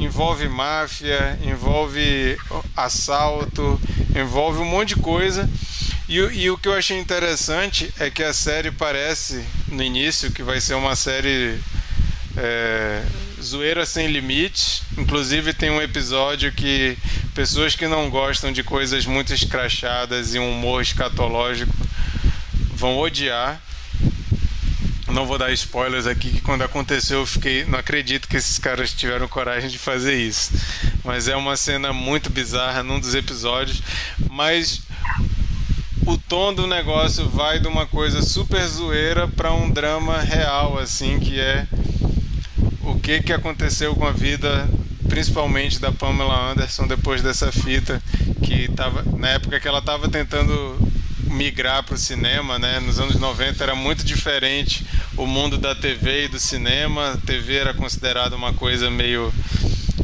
Envolve máfia, envolve assalto, envolve um monte de coisa. E, e, o que eu achei interessante é que a série parece, no início, que vai ser uma série é, Zoeira Sem Limites. Inclusive tem um episódio que pessoas que não gostam de coisas muito escrachadas e um humor escatológico vão odiar. Não vou dar spoilers aqui, que quando aconteceu eu fiquei. Não acredito que esses caras tiveram coragem de fazer isso. Mas é uma cena muito bizarra num dos episódios. Mas o tom do negócio vai de uma coisa super zoeira para um drama real, assim, que é o que, que aconteceu com a vida, principalmente da Pamela Anderson depois dessa fita, que tava, na época que ela estava tentando migrar para o cinema, né? Nos anos 90 era muito diferente o mundo da TV e do cinema. A TV era considerada uma coisa meio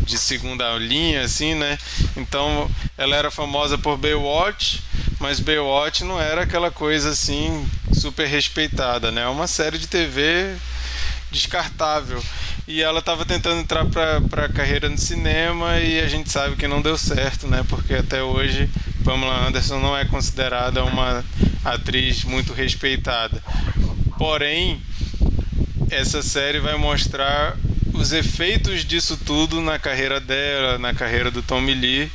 de segunda linha, assim, né? Então ela era famosa por Baywatch, mas Baywatch não era aquela coisa assim super respeitada, né? É uma série de TV descartável. E ela estava tentando entrar para a carreira no cinema e a gente sabe que não deu certo, né? Porque até hoje Pamela Anderson não é considerada uma atriz muito respeitada. Porém, essa série vai mostrar os efeitos disso tudo na carreira dela, na carreira do Tommy Lee.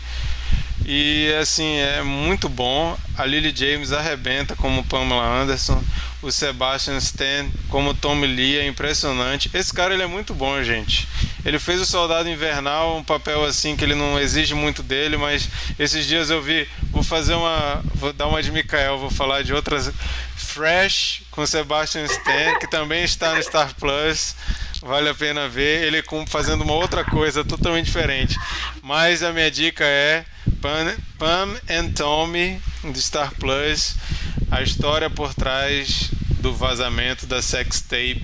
E assim, é muito bom. A Lily James arrebenta como Pamela Anderson o Sebastian Stan como Tommy Lee é impressionante. Esse cara ele é muito bom, gente. Ele fez o Soldado Invernal, um papel assim que ele não exige muito dele, mas esses dias eu vi, vou fazer uma, vou dar uma de Mikael, vou falar de outras Fresh com Sebastian Stan, que também está no Star Plus. Vale a pena ver ele fazendo uma outra coisa totalmente diferente. Mas a minha dica é Pam, and Tommy do Star Plus a história por trás do vazamento da sex tape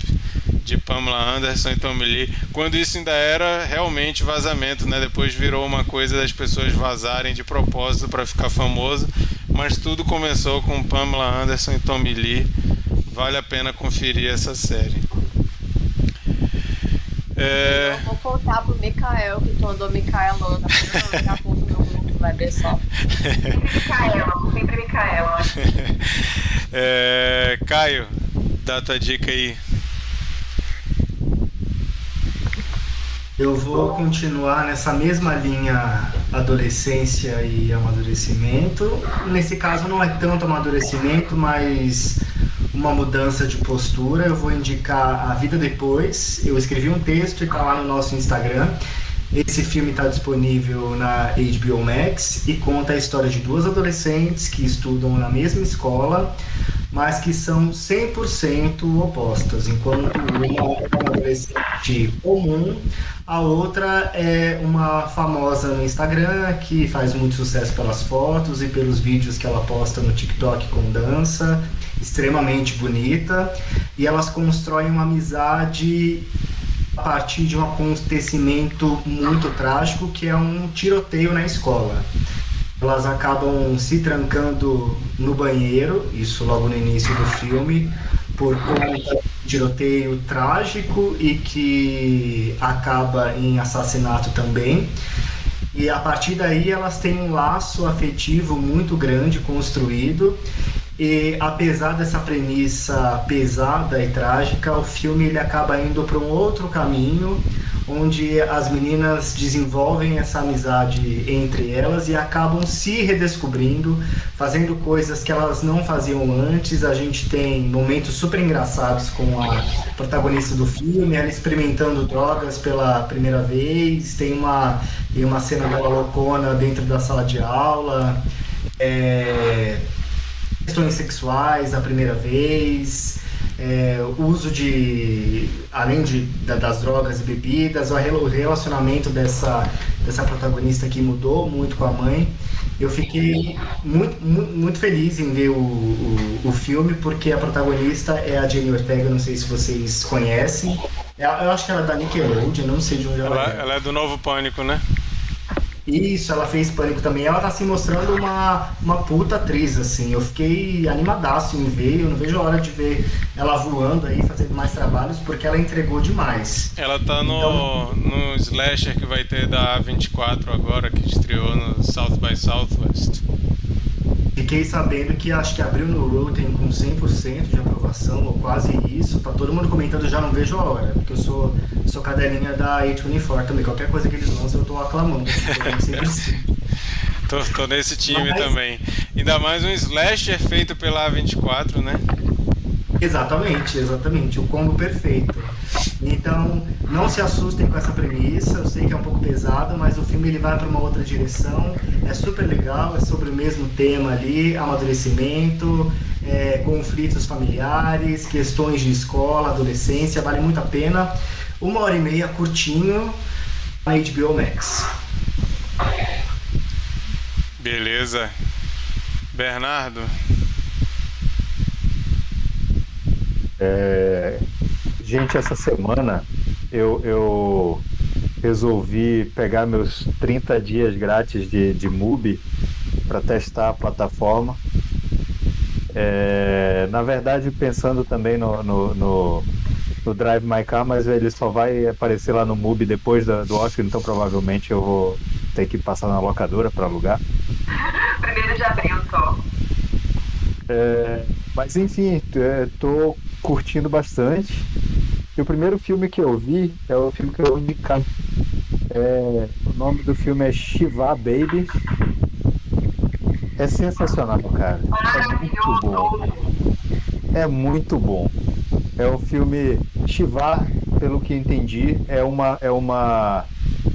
de Pamela Anderson e Tommy Lee, quando isso ainda era realmente vazamento, né? Depois virou uma coisa das pessoas vazarem de propósito para ficar famoso, mas tudo começou com Pamela Anderson e Tommy Lee. Vale a pena conferir essa série. É... Eu vou contar pro Mikael, que tu andou Mikaelona, daqui a vai ver só. Sempre Mikaela, sempre Mikaela. É... Caio, Dá a tua dica aí. Eu vou continuar nessa mesma linha adolescência e amadurecimento. Nesse caso não é tanto amadurecimento, mas uma mudança de postura. Eu vou indicar A Vida Depois. Eu escrevi um texto e está lá no nosso Instagram. Esse filme está disponível na HBO Max e conta a história de duas adolescentes que estudam na mesma escola, mas que são 100% opostas. Enquanto uma é uma adolescente comum, a outra é uma famosa no Instagram que faz muito sucesso pelas fotos e pelos vídeos que ela posta no TikTok com dança, extremamente bonita. E elas constroem uma amizade a partir de um acontecimento muito trágico que é um tiroteio na escola. Elas acabam se trancando no banheiro, isso logo no início do filme, por conta tiroteio trágico e que acaba em assassinato também. E a partir daí elas têm um laço afetivo muito grande construído. E apesar dessa premissa pesada e trágica, o filme ele acaba indo para um outro caminho, onde as meninas desenvolvem essa amizade entre elas e acabam se redescobrindo, fazendo coisas que elas não faziam antes. A gente tem momentos super engraçados com a protagonista do filme, ela experimentando drogas pela primeira vez, tem uma, tem uma cena dela loucona dentro da sala de aula. É, questões sexuais a primeira vez, é, o uso de, além de, das drogas e bebidas, o relacionamento dessa, dessa protagonista que mudou muito com a mãe. Eu fiquei muito, muito, muito feliz em ver o, o, o, filme, porque a protagonista é a Jenny Ortega, não sei se vocês conhecem. Eu acho que ela é da Nickelodeon, não sei de onde ela, ela é. Ela é do Novo Pânico, né? Isso, ela fez Pânico também. Ela tá se mostrando uma, uma puta atriz, assim. Eu fiquei animadaço em ver. Eu não vejo a hora de ver ela voando aí, fazendo mais trabalhos, porque ela entregou demais. Ela tá no, então, no Slasher que vai ter da A24 agora, que estreou no South by Southwest. Fiquei sabendo que acho que abriu no Rotten com 100% de aprovação, ou quase isso. Tá todo mundo comentando, já não vejo a hora, porque eu sou, sou cadelinha da A24 também. Qualquer coisa que eles lançam, eu tô aclamando. tô, tô nesse time Mas... também. Ainda mais um slasher feito pela A24, né? Exatamente, exatamente. O combo perfeito. Então, não se assustem com essa premissa. Eu sei que é um pouco pesado, mas o filme ele vai para uma outra direção. É super legal, é sobre o mesmo tema ali, amadurecimento, é, conflitos familiares, questões de escola, adolescência. Vale muito a pena. Uma hora e meia, curtinho, na HBO Max. Beleza. Bernardo. É, gente, essa semana eu, eu resolvi pegar meus 30 dias grátis de, de MUBI para testar a plataforma. É, na verdade, pensando também no, no, no, no, Drive My Car, mas ele só vai aparecer lá no MUBI depois do, do Oscar, então provavelmente eu vou ter que passar na locadora para alugar. Primeiro de abril só. É, mas enfim, estou curtindo bastante. E o primeiro filme que eu vi é o filme que eu vou indicar. É, o nome do filme é Shiva Baby. É sensacional, cara. É muito bom. É muito bom. É o filme Shiva, pelo que entendi, é uma é uma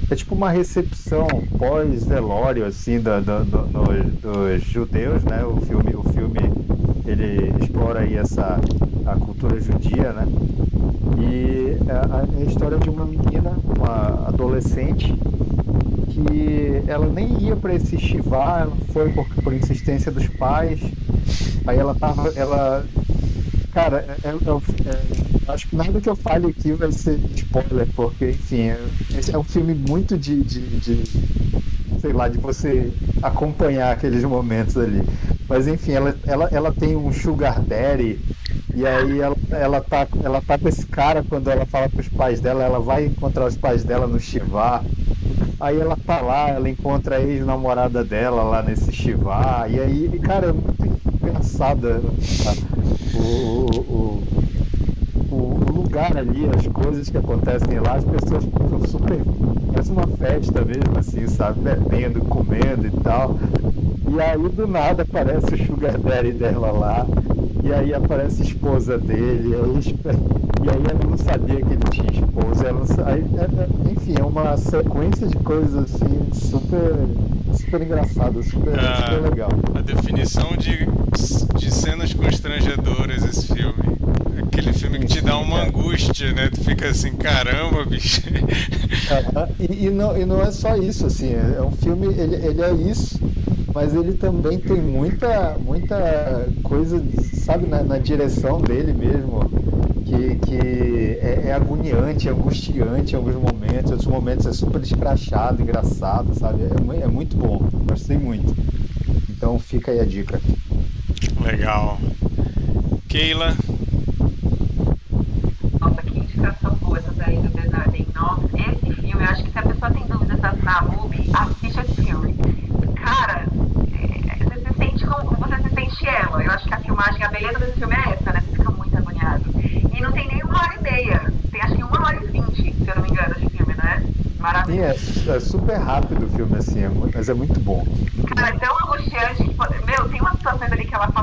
é tipo uma recepção pós-velório assim da, do, dos judeus, né? O filme o filme ele explora aí essa a cultura judia, né? E a, história de uma menina, uma adolescente, que ela nem ia para esse Shiva, ela foi por, por insistência dos pais. Aí ela tava, ela Cara, é, é, é, acho que nada que eu fale aqui vai ser spoiler, porque, enfim, esse é um filme muito de, de, de, sei lá, de você acompanhar aqueles momentos ali. Mas, enfim, ela, ela, ela tem um sugar daddy e aí ela, ela, tá, ela tá com esse cara quando ela fala com os pais dela, ela vai encontrar os pais dela no Chivá. Aí ela tá lá, ela encontra a ex-namorada dela lá nesse Chivá. E aí, cara, é muito engraçada o, o, ali, as coisas que acontecem lá, as pessoas ficam super. Parece uma festa mesmo, assim, sabe? Bebendo, comendo e tal. E aí do nada aparece o Sugar Daddy dela lá. E aí aparece a esposa dele. E aí, ela não sabia que ele tinha esposa. Ela aí, é, é, enfim, é uma sequência de coisas assim super, super engraçada, super, ah, super legal. A definição de, de cenas constrangedoras esse filme. Aquele filme que te dá uma é. angústia, né? Tu fica assim, caramba, bicho. e, e, não, e não é só isso, assim, é um filme, ele, ele é isso, mas ele também tem muita, muita coisa, sabe, na, na direção dele mesmo, que, que é, é, agoniante, é angustiante em alguns momentos, em outros momentos é super escrachado, engraçado, sabe? É, é muito bom, gostei muito. Então fica aí a dica. Legal. Keila. Nossa, que indicação boa essa daí do Bernardinho. Nossa, esse filme, eu acho que se a pessoa tem dúvidas na MUBI, assiste esse filme. Cara, é, você se sente como você se sente ela. Eu acho que a filmagem, a beleza desse filme é essa, né? Você fica muito agoniado. E não tem nem uma hora e meia. Tem acho que uma hora e vinte, se eu não me engano, de filme, né? Maravilhoso. Sim, é, é super rápido o filme, assim, é, mas é muito bom. Cara, é tão angustiante que, meu, tem umas situações ali que ela fala,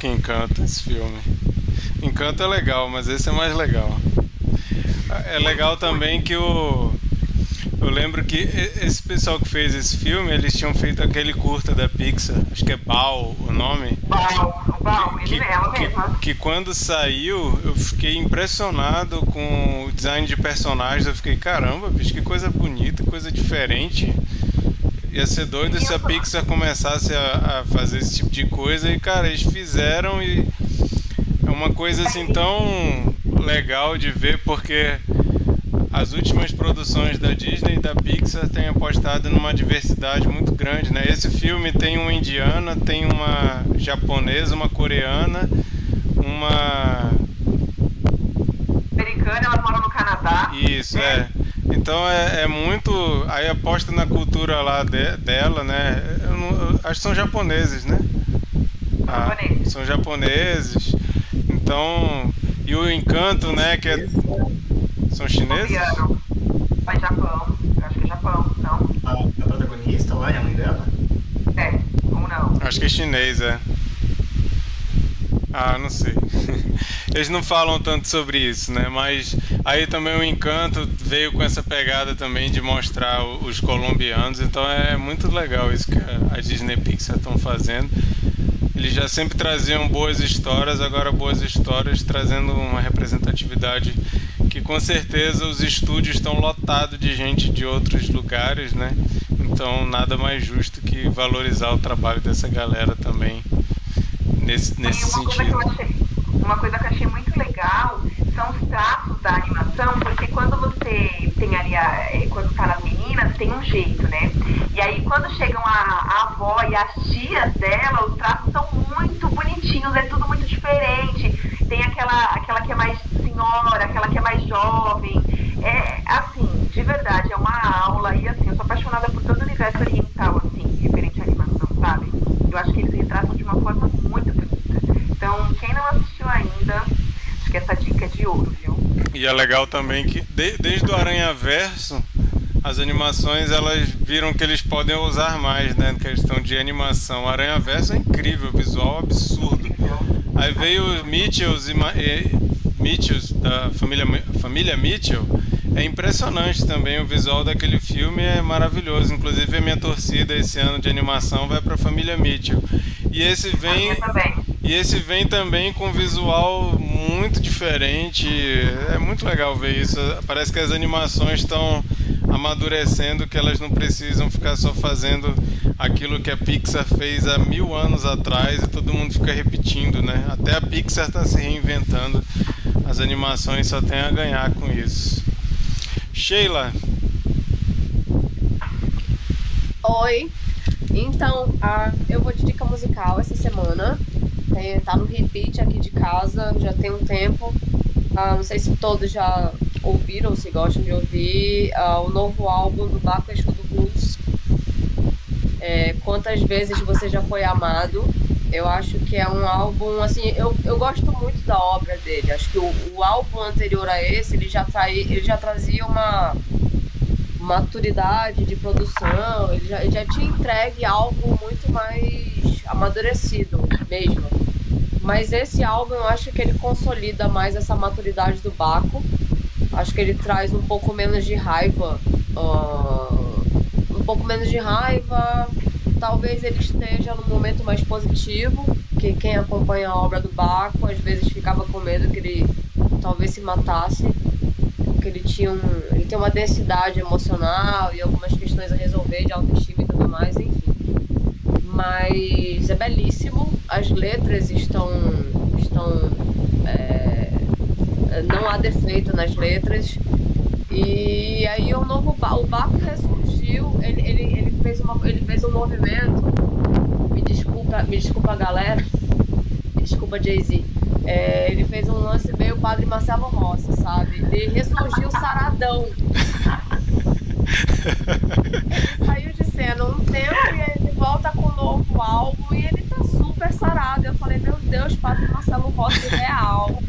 que Encanto esse filme. Encanto é legal, mas esse é mais legal. É legal também que o. Eu lembro que esse pessoal que fez esse filme, eles tinham feito aquele curta da Pixar, acho que é Bal o nome. Bal, Bal, ele que, mesmo. Que, que quando saiu, eu fiquei impressionado com o design de personagens. Eu fiquei, caramba, bicho, que coisa bonita, coisa diferente. Ia ser doido se a Pixar começasse a, a, fazer esse tipo de coisa e, cara, eles fizeram e é uma coisa assim tão legal de ver porque as últimas produções da Disney e da Pixar têm apostado numa diversidade muito grande, né? Esse filme tem uma indiana, tem uma japonesa, uma coreana, uma americana, ela mora no Canadá. Isso, é. Então é, é, muito. Aí aposta na cultura lá de, dela, né? Eu não, eu acho que são japoneses, né? Ah, são japoneses. Então. E o encanto, né? Que é. São chineses? Vai Japão. Eu acho que é Japão, não? A, a protagonista lá é a mãe dela? É, ou não? Acho que é chinês, é. Ah, não sei. Eles não falam tanto sobre isso, né? Mas aí também o Encanto veio com essa pegada também de mostrar os colombianos, então é muito legal isso que a Disney Pixar estão fazendo. Eles já sempre traziam boas histórias, agora boas histórias trazendo uma representatividade que com certeza os estúdios estão lotados de gente de outros lugares, né? Então nada mais justo que valorizar o trabalho dessa galera também nesse, nesse uma sentido. Coisa achei, uma coisa que eu achei muito legal são os traços da animação, porque quando você tem ali, a, é, quando tá nas meninas, tem um jeito, né? E aí quando chegam a, a avó e as tias dela, os traços são muito bonitinhos, é tudo muito diferente. Tem aquela, aquela que é mais senhora, aquela que é mais jovem. É assim, de verdade, é uma aula e assim, eu sou apaixonada por todo o universo oriental, assim, referente à animação, sabe? Eu acho que eles retratam de uma forma muito bonita. Então, quem não assistiu ainda, acho que essa dica é de ouro, viu? E é legal também que de, desde o Aranha Verso as animações elas viram que eles podem usar mais, né? Questão de animação. O Aranha Verso é incrível, visual absurdo. Aí veio os Mitchells e, e Mitchells da família, família Mitchell. É impressionante também o visual daquele filme, é maravilhoso. Inclusive a minha torcida esse ano de animação vai para a família Mitchell. E esse vem e esse vem também com visual muito diferente. É muito legal ver isso. Parece que as animações estão amadurecendo, que elas não precisam ficar só fazendo aquilo que a Pixar fez há mil anos atrás e todo mundo fica repetindo, né? Até a Pixar está se reinventando. As animações só tem a ganhar com isso. Sheila. Oi. Então, a, eu vou de dica musical essa semana. Tem, tá no repeat aqui de casa, já tem um tempo. Ah, não sei se todos já ouviram, se gostam de ouvir, ah, o novo álbum do Baco do Blues. É, quantas vezes você já foi amado? Eu acho que é um álbum, assim, eu, eu gosto muito da obra dele. Acho que o, o álbum anterior a esse, ele já, trai, ele já trazia uma maturidade de produção, ele já, ele já tinha entregue algo muito mais amadurecido mesmo. Mas esse álbum eu acho que ele consolida mais essa maturidade do Baco. Acho que ele traz um pouco menos de raiva. Uh, um pouco menos de raiva. Talvez ele esteja num momento mais positivo. Que quem acompanha a obra do Baco às vezes ficava com medo que ele talvez se matasse. Porque ele tinha um. ele tem uma densidade emocional e algumas questões a resolver de autoestima e tudo mais, enfim mas é belíssimo. As letras estão. estão é, não há defeito nas letras. E aí o novo o Baco ressurgiu, ele, ele, ele, fez uma, ele fez um movimento. Me desculpa, me desculpa galera. Me desculpa Jay-Z. É, ele fez um lance meio Padre Marcelo Rossi, sabe? Ele ressurgiu saradão. ele saiu de cena um tempo e ele volta com um novo álbum e ele Eu falei, meu Deus, Padre Marcelo Rossi real.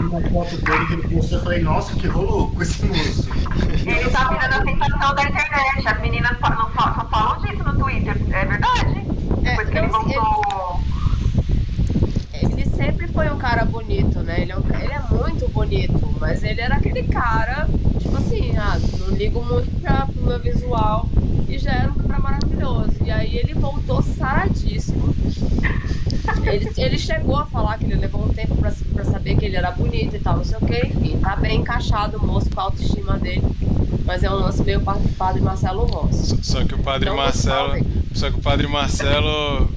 uma foto dele que ele postou, eu falei, nossa, que rolou com esse moço. Ele tá virando a sensação da internet. As meninas não falam, só falam disso no Twitter. É verdade. É, Depois que ele voltou. Ele, ele sempre foi um cara bonito, né? Ele é, um, ele é muito bonito, mas ele era aquele cara, tipo assim, ah, não ligo muito pra, pro meu visual e já era um cara maravilhoso. E aí ele voltou saradíssimo. Ele, ele chegou a falar que ele levou um tempo pra, pra saber que ele era bonito e tal, não sei o que, enfim, tá bem encaixado o moço com a autoestima dele. Mas é um lance meio padre Marcelo Rossi. Só que o padre não Marcelo. Só que o padre Marcelo,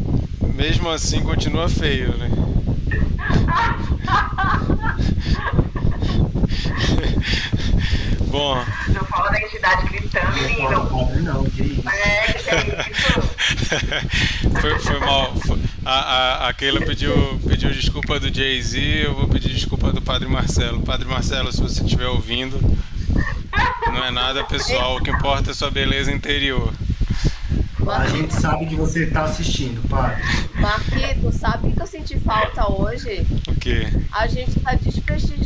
mesmo assim, continua feio, né? Bom. Não fala da entidade gritando e Não, não, que isso. É, que é isso. foi, foi mal. Foi, a, a, a Keila pediu, pediu desculpa do Jay-Z, eu vou pedir desculpa do Padre Marcelo. Padre Marcelo, se você estiver ouvindo, não é nada pessoal, o que importa é sua beleza interior. A gente sabe que você está assistindo, padre. Marquito, sabe o que eu senti falta hoje? O quê? A gente tá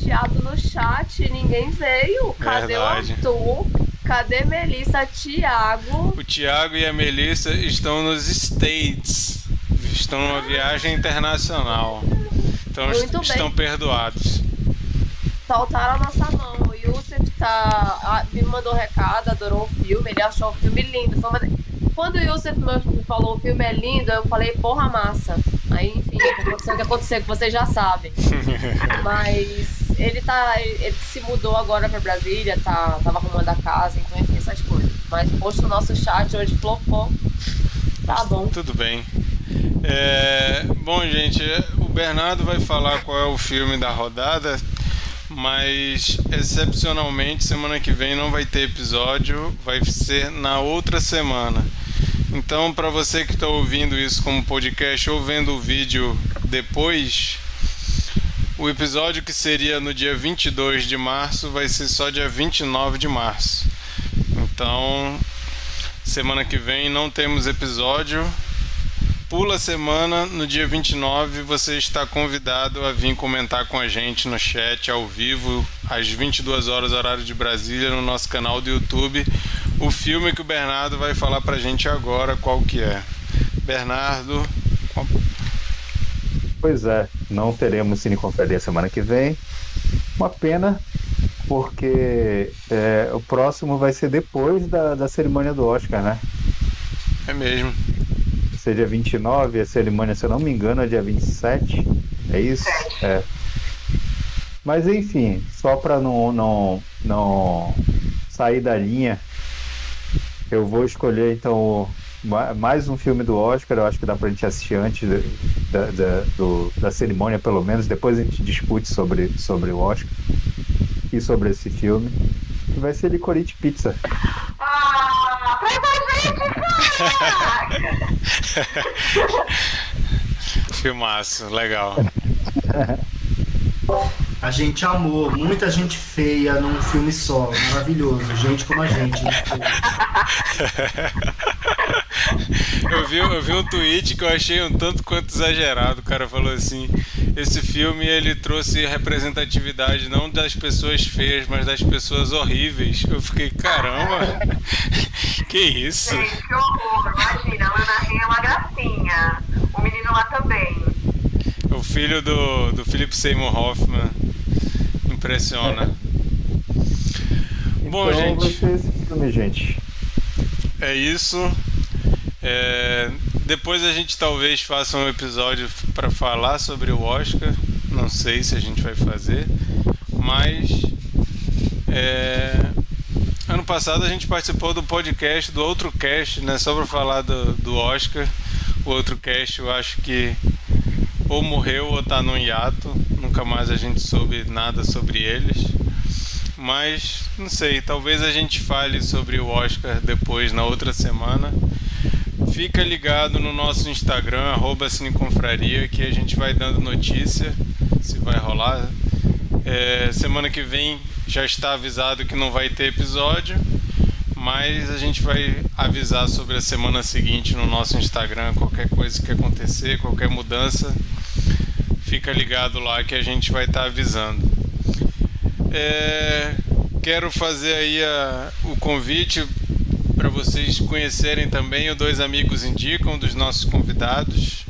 desprestigiado no chat, ninguém veio. Cadê Verdade. o Arthur? Cadê Melissa? Tiago? O Thiago e a Melissa estão nos States. Estão numa viagem internacional. Então Muito estão bem. perdoados. Soltaram a nossa mão. O Yusuf tá, me mandou recado, adorou o filme, ele achou o filme lindo. Quando o Yusuf me falou o filme é lindo, eu falei, porra massa. Aí, enfim, aconteceu o que aconteceu, que vocês já sabem. Mas ele tá. Ele, se mudou agora pra Brasília, tá, tava arrumando a casa, então enfim, essas coisas. Mas poxa, o nosso chat hoje flopou. Tá bom. Tudo bem. É, bom, gente, o Bernardo vai falar qual é o filme da rodada, mas excepcionalmente semana que vem não vai ter episódio, vai ser na outra semana. Então, para você que está ouvindo isso como podcast ou vendo o vídeo depois, o episódio que seria no dia 22 de março vai ser só dia 29 de março. Então, semana que vem não temos episódio pula a semana, no dia 29, você está convidado a vir comentar com a gente no chat ao vivo, às 22 horas, horário de Brasília, no nosso canal do YouTube, o filme que o Bernardo vai falar pra gente agora, qual que é. Bernardo. Pois é, não teremos Cineconferência semana que vem. Uma pena, porque é, o próximo vai ser depois da, da cerimônia do Oscar, né? É mesmo ser dia 29, a cerimônia, se eu não me engano, é dia 27. É isso? É. Mas enfim, só para não, não, não sair da linha, eu vou escolher então mais um filme do Oscar. Eu acho que dá pra gente assistir antes da, da, do, da cerimônia, pelo menos. Depois a gente discute sobre, sobre o Oscar e sobre esse filme. Vai ser Licorice Pizza. Ah, Filmaço, legal. A gente amou, muita gente feia num filme só, maravilhoso, gente como a gente. Né? eu, vi, eu vi um tweet que eu achei um tanto quanto exagerado. O cara falou assim: esse filme ele trouxe representatividade não das pessoas feias, mas das pessoas horríveis. Eu fiquei, caramba, que isso? Gente, que horror, imagina, a Ana Rey é uma gracinha. O menino lá também. O filho do, do Philip Seymour Hoffman. Impressiona. Então, Bom, gente. Esse filme, gente. É isso. É, depois a gente talvez faça um episódio para falar sobre o Oscar. Não sei se a gente vai fazer, mas é, ano passado a gente participou do podcast do outro cast, né? Só para falar do, do Oscar. O outro cast eu acho que ou morreu ou tá no hiato. Nunca mais a gente soube nada sobre eles. Mas não sei, talvez a gente fale sobre o Oscar depois na outra semana. Fica ligado no nosso Instagram, arroba Cineconfraria, que a gente vai dando notícia se vai rolar. É, semana que vem já está avisado que não vai ter episódio, mas a gente vai avisar sobre a semana seguinte no nosso Instagram, qualquer coisa que acontecer, qualquer mudança fica ligado lá que a gente vai estar tá avisando. É, quero fazer aí a, o convite para vocês conhecerem também o Dois Amigos Indicam dos nossos convidados.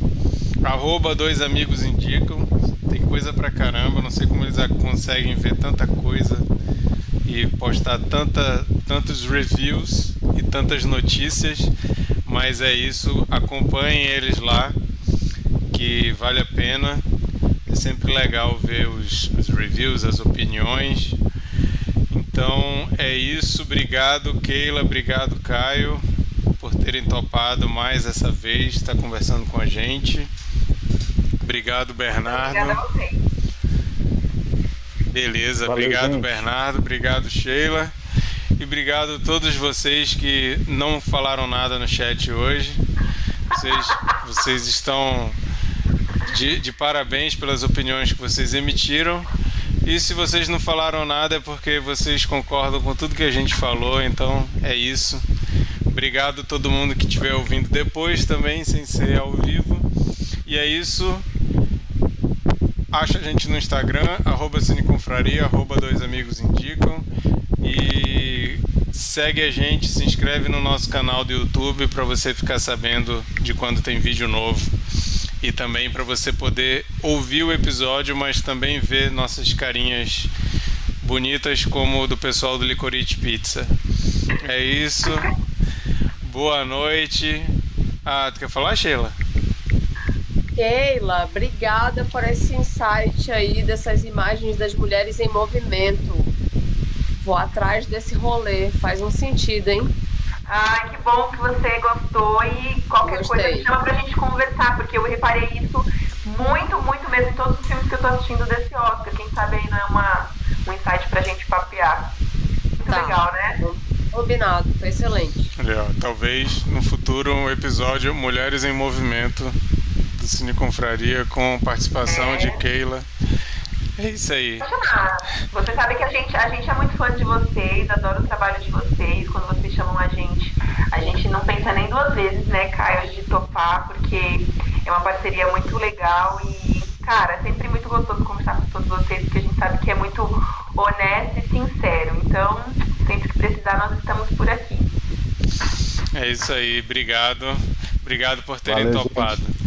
Arroba Dois Amigos Indicam. Tem coisa pra caramba, não sei como eles conseguem ver tanta coisa e postar tanta, tantos reviews e tantas notícias, mas é isso, acompanhem eles lá que vale a pena sempre legal ver os, os reviews, as opiniões. Então é isso. Obrigado, Keila. Obrigado, Caio, por terem topado mais essa vez, estar tá conversando com a gente. Obrigado, Bernardo. Obrigada a você. Beleza, Valeu, obrigado, gente. Bernardo. Obrigado, Sheila. E obrigado a todos vocês que não falaram nada no chat hoje. Vocês, vocês estão de, de parabéns pelas opiniões que vocês emitiram. E se vocês não falaram nada é porque vocês concordam com tudo que a gente falou, então é isso. Obrigado a todo mundo que estiver ouvindo depois também, sem ser ao vivo. E é isso. Acha a gente no Instagram, arroba Cineconfraria, arroba Dois Amigos Indicam. E segue a gente, se inscreve no nosso canal do YouTube para você ficar sabendo de quando tem vídeo novo e também para você poder ouvir o episódio, mas também ver nossas carinhas bonitas como do pessoal do Licorice Pizza. É isso. Boa noite. Ah, tu quer falar, Sheila? Keila, obrigada por esse insight aí dessas imagens das mulheres em movimento. Vou atrás desse rolê, faz um sentido, hein? Ai, que bom que você gostou e qualquer Gostei. coisa chama pra gente conversar, porque eu reparei isso muito, muito mesmo em todos os filmes que eu tô assistindo desse Oscar. Quem sabe aí não é uma, um insight pra gente papear. Muito tá. legal, né? Combinado, foi excelente. Legal. Talvez no futuro um episódio Mulheres em Movimento do Cine Confraria com participação é. de Keila. É isso aí. Você sabe que a gente, a gente é muito fã de vocês, adora o trabalho de vocês. Quando vocês chamam a gente, a gente não pensa nem duas vezes, né, Caio, de topar, porque é uma parceria muito legal e, cara, é sempre muito gostoso conversar com todos vocês, porque a gente sabe que é muito honesto e sincero. Então, sempre que precisar, nós estamos por aqui. É isso aí, obrigado. Obrigado por terem Valeu, topado. Gente.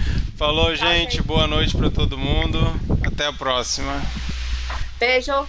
Falou, tá, gente. Boa noite para todo mundo. Até a próxima. Beijo.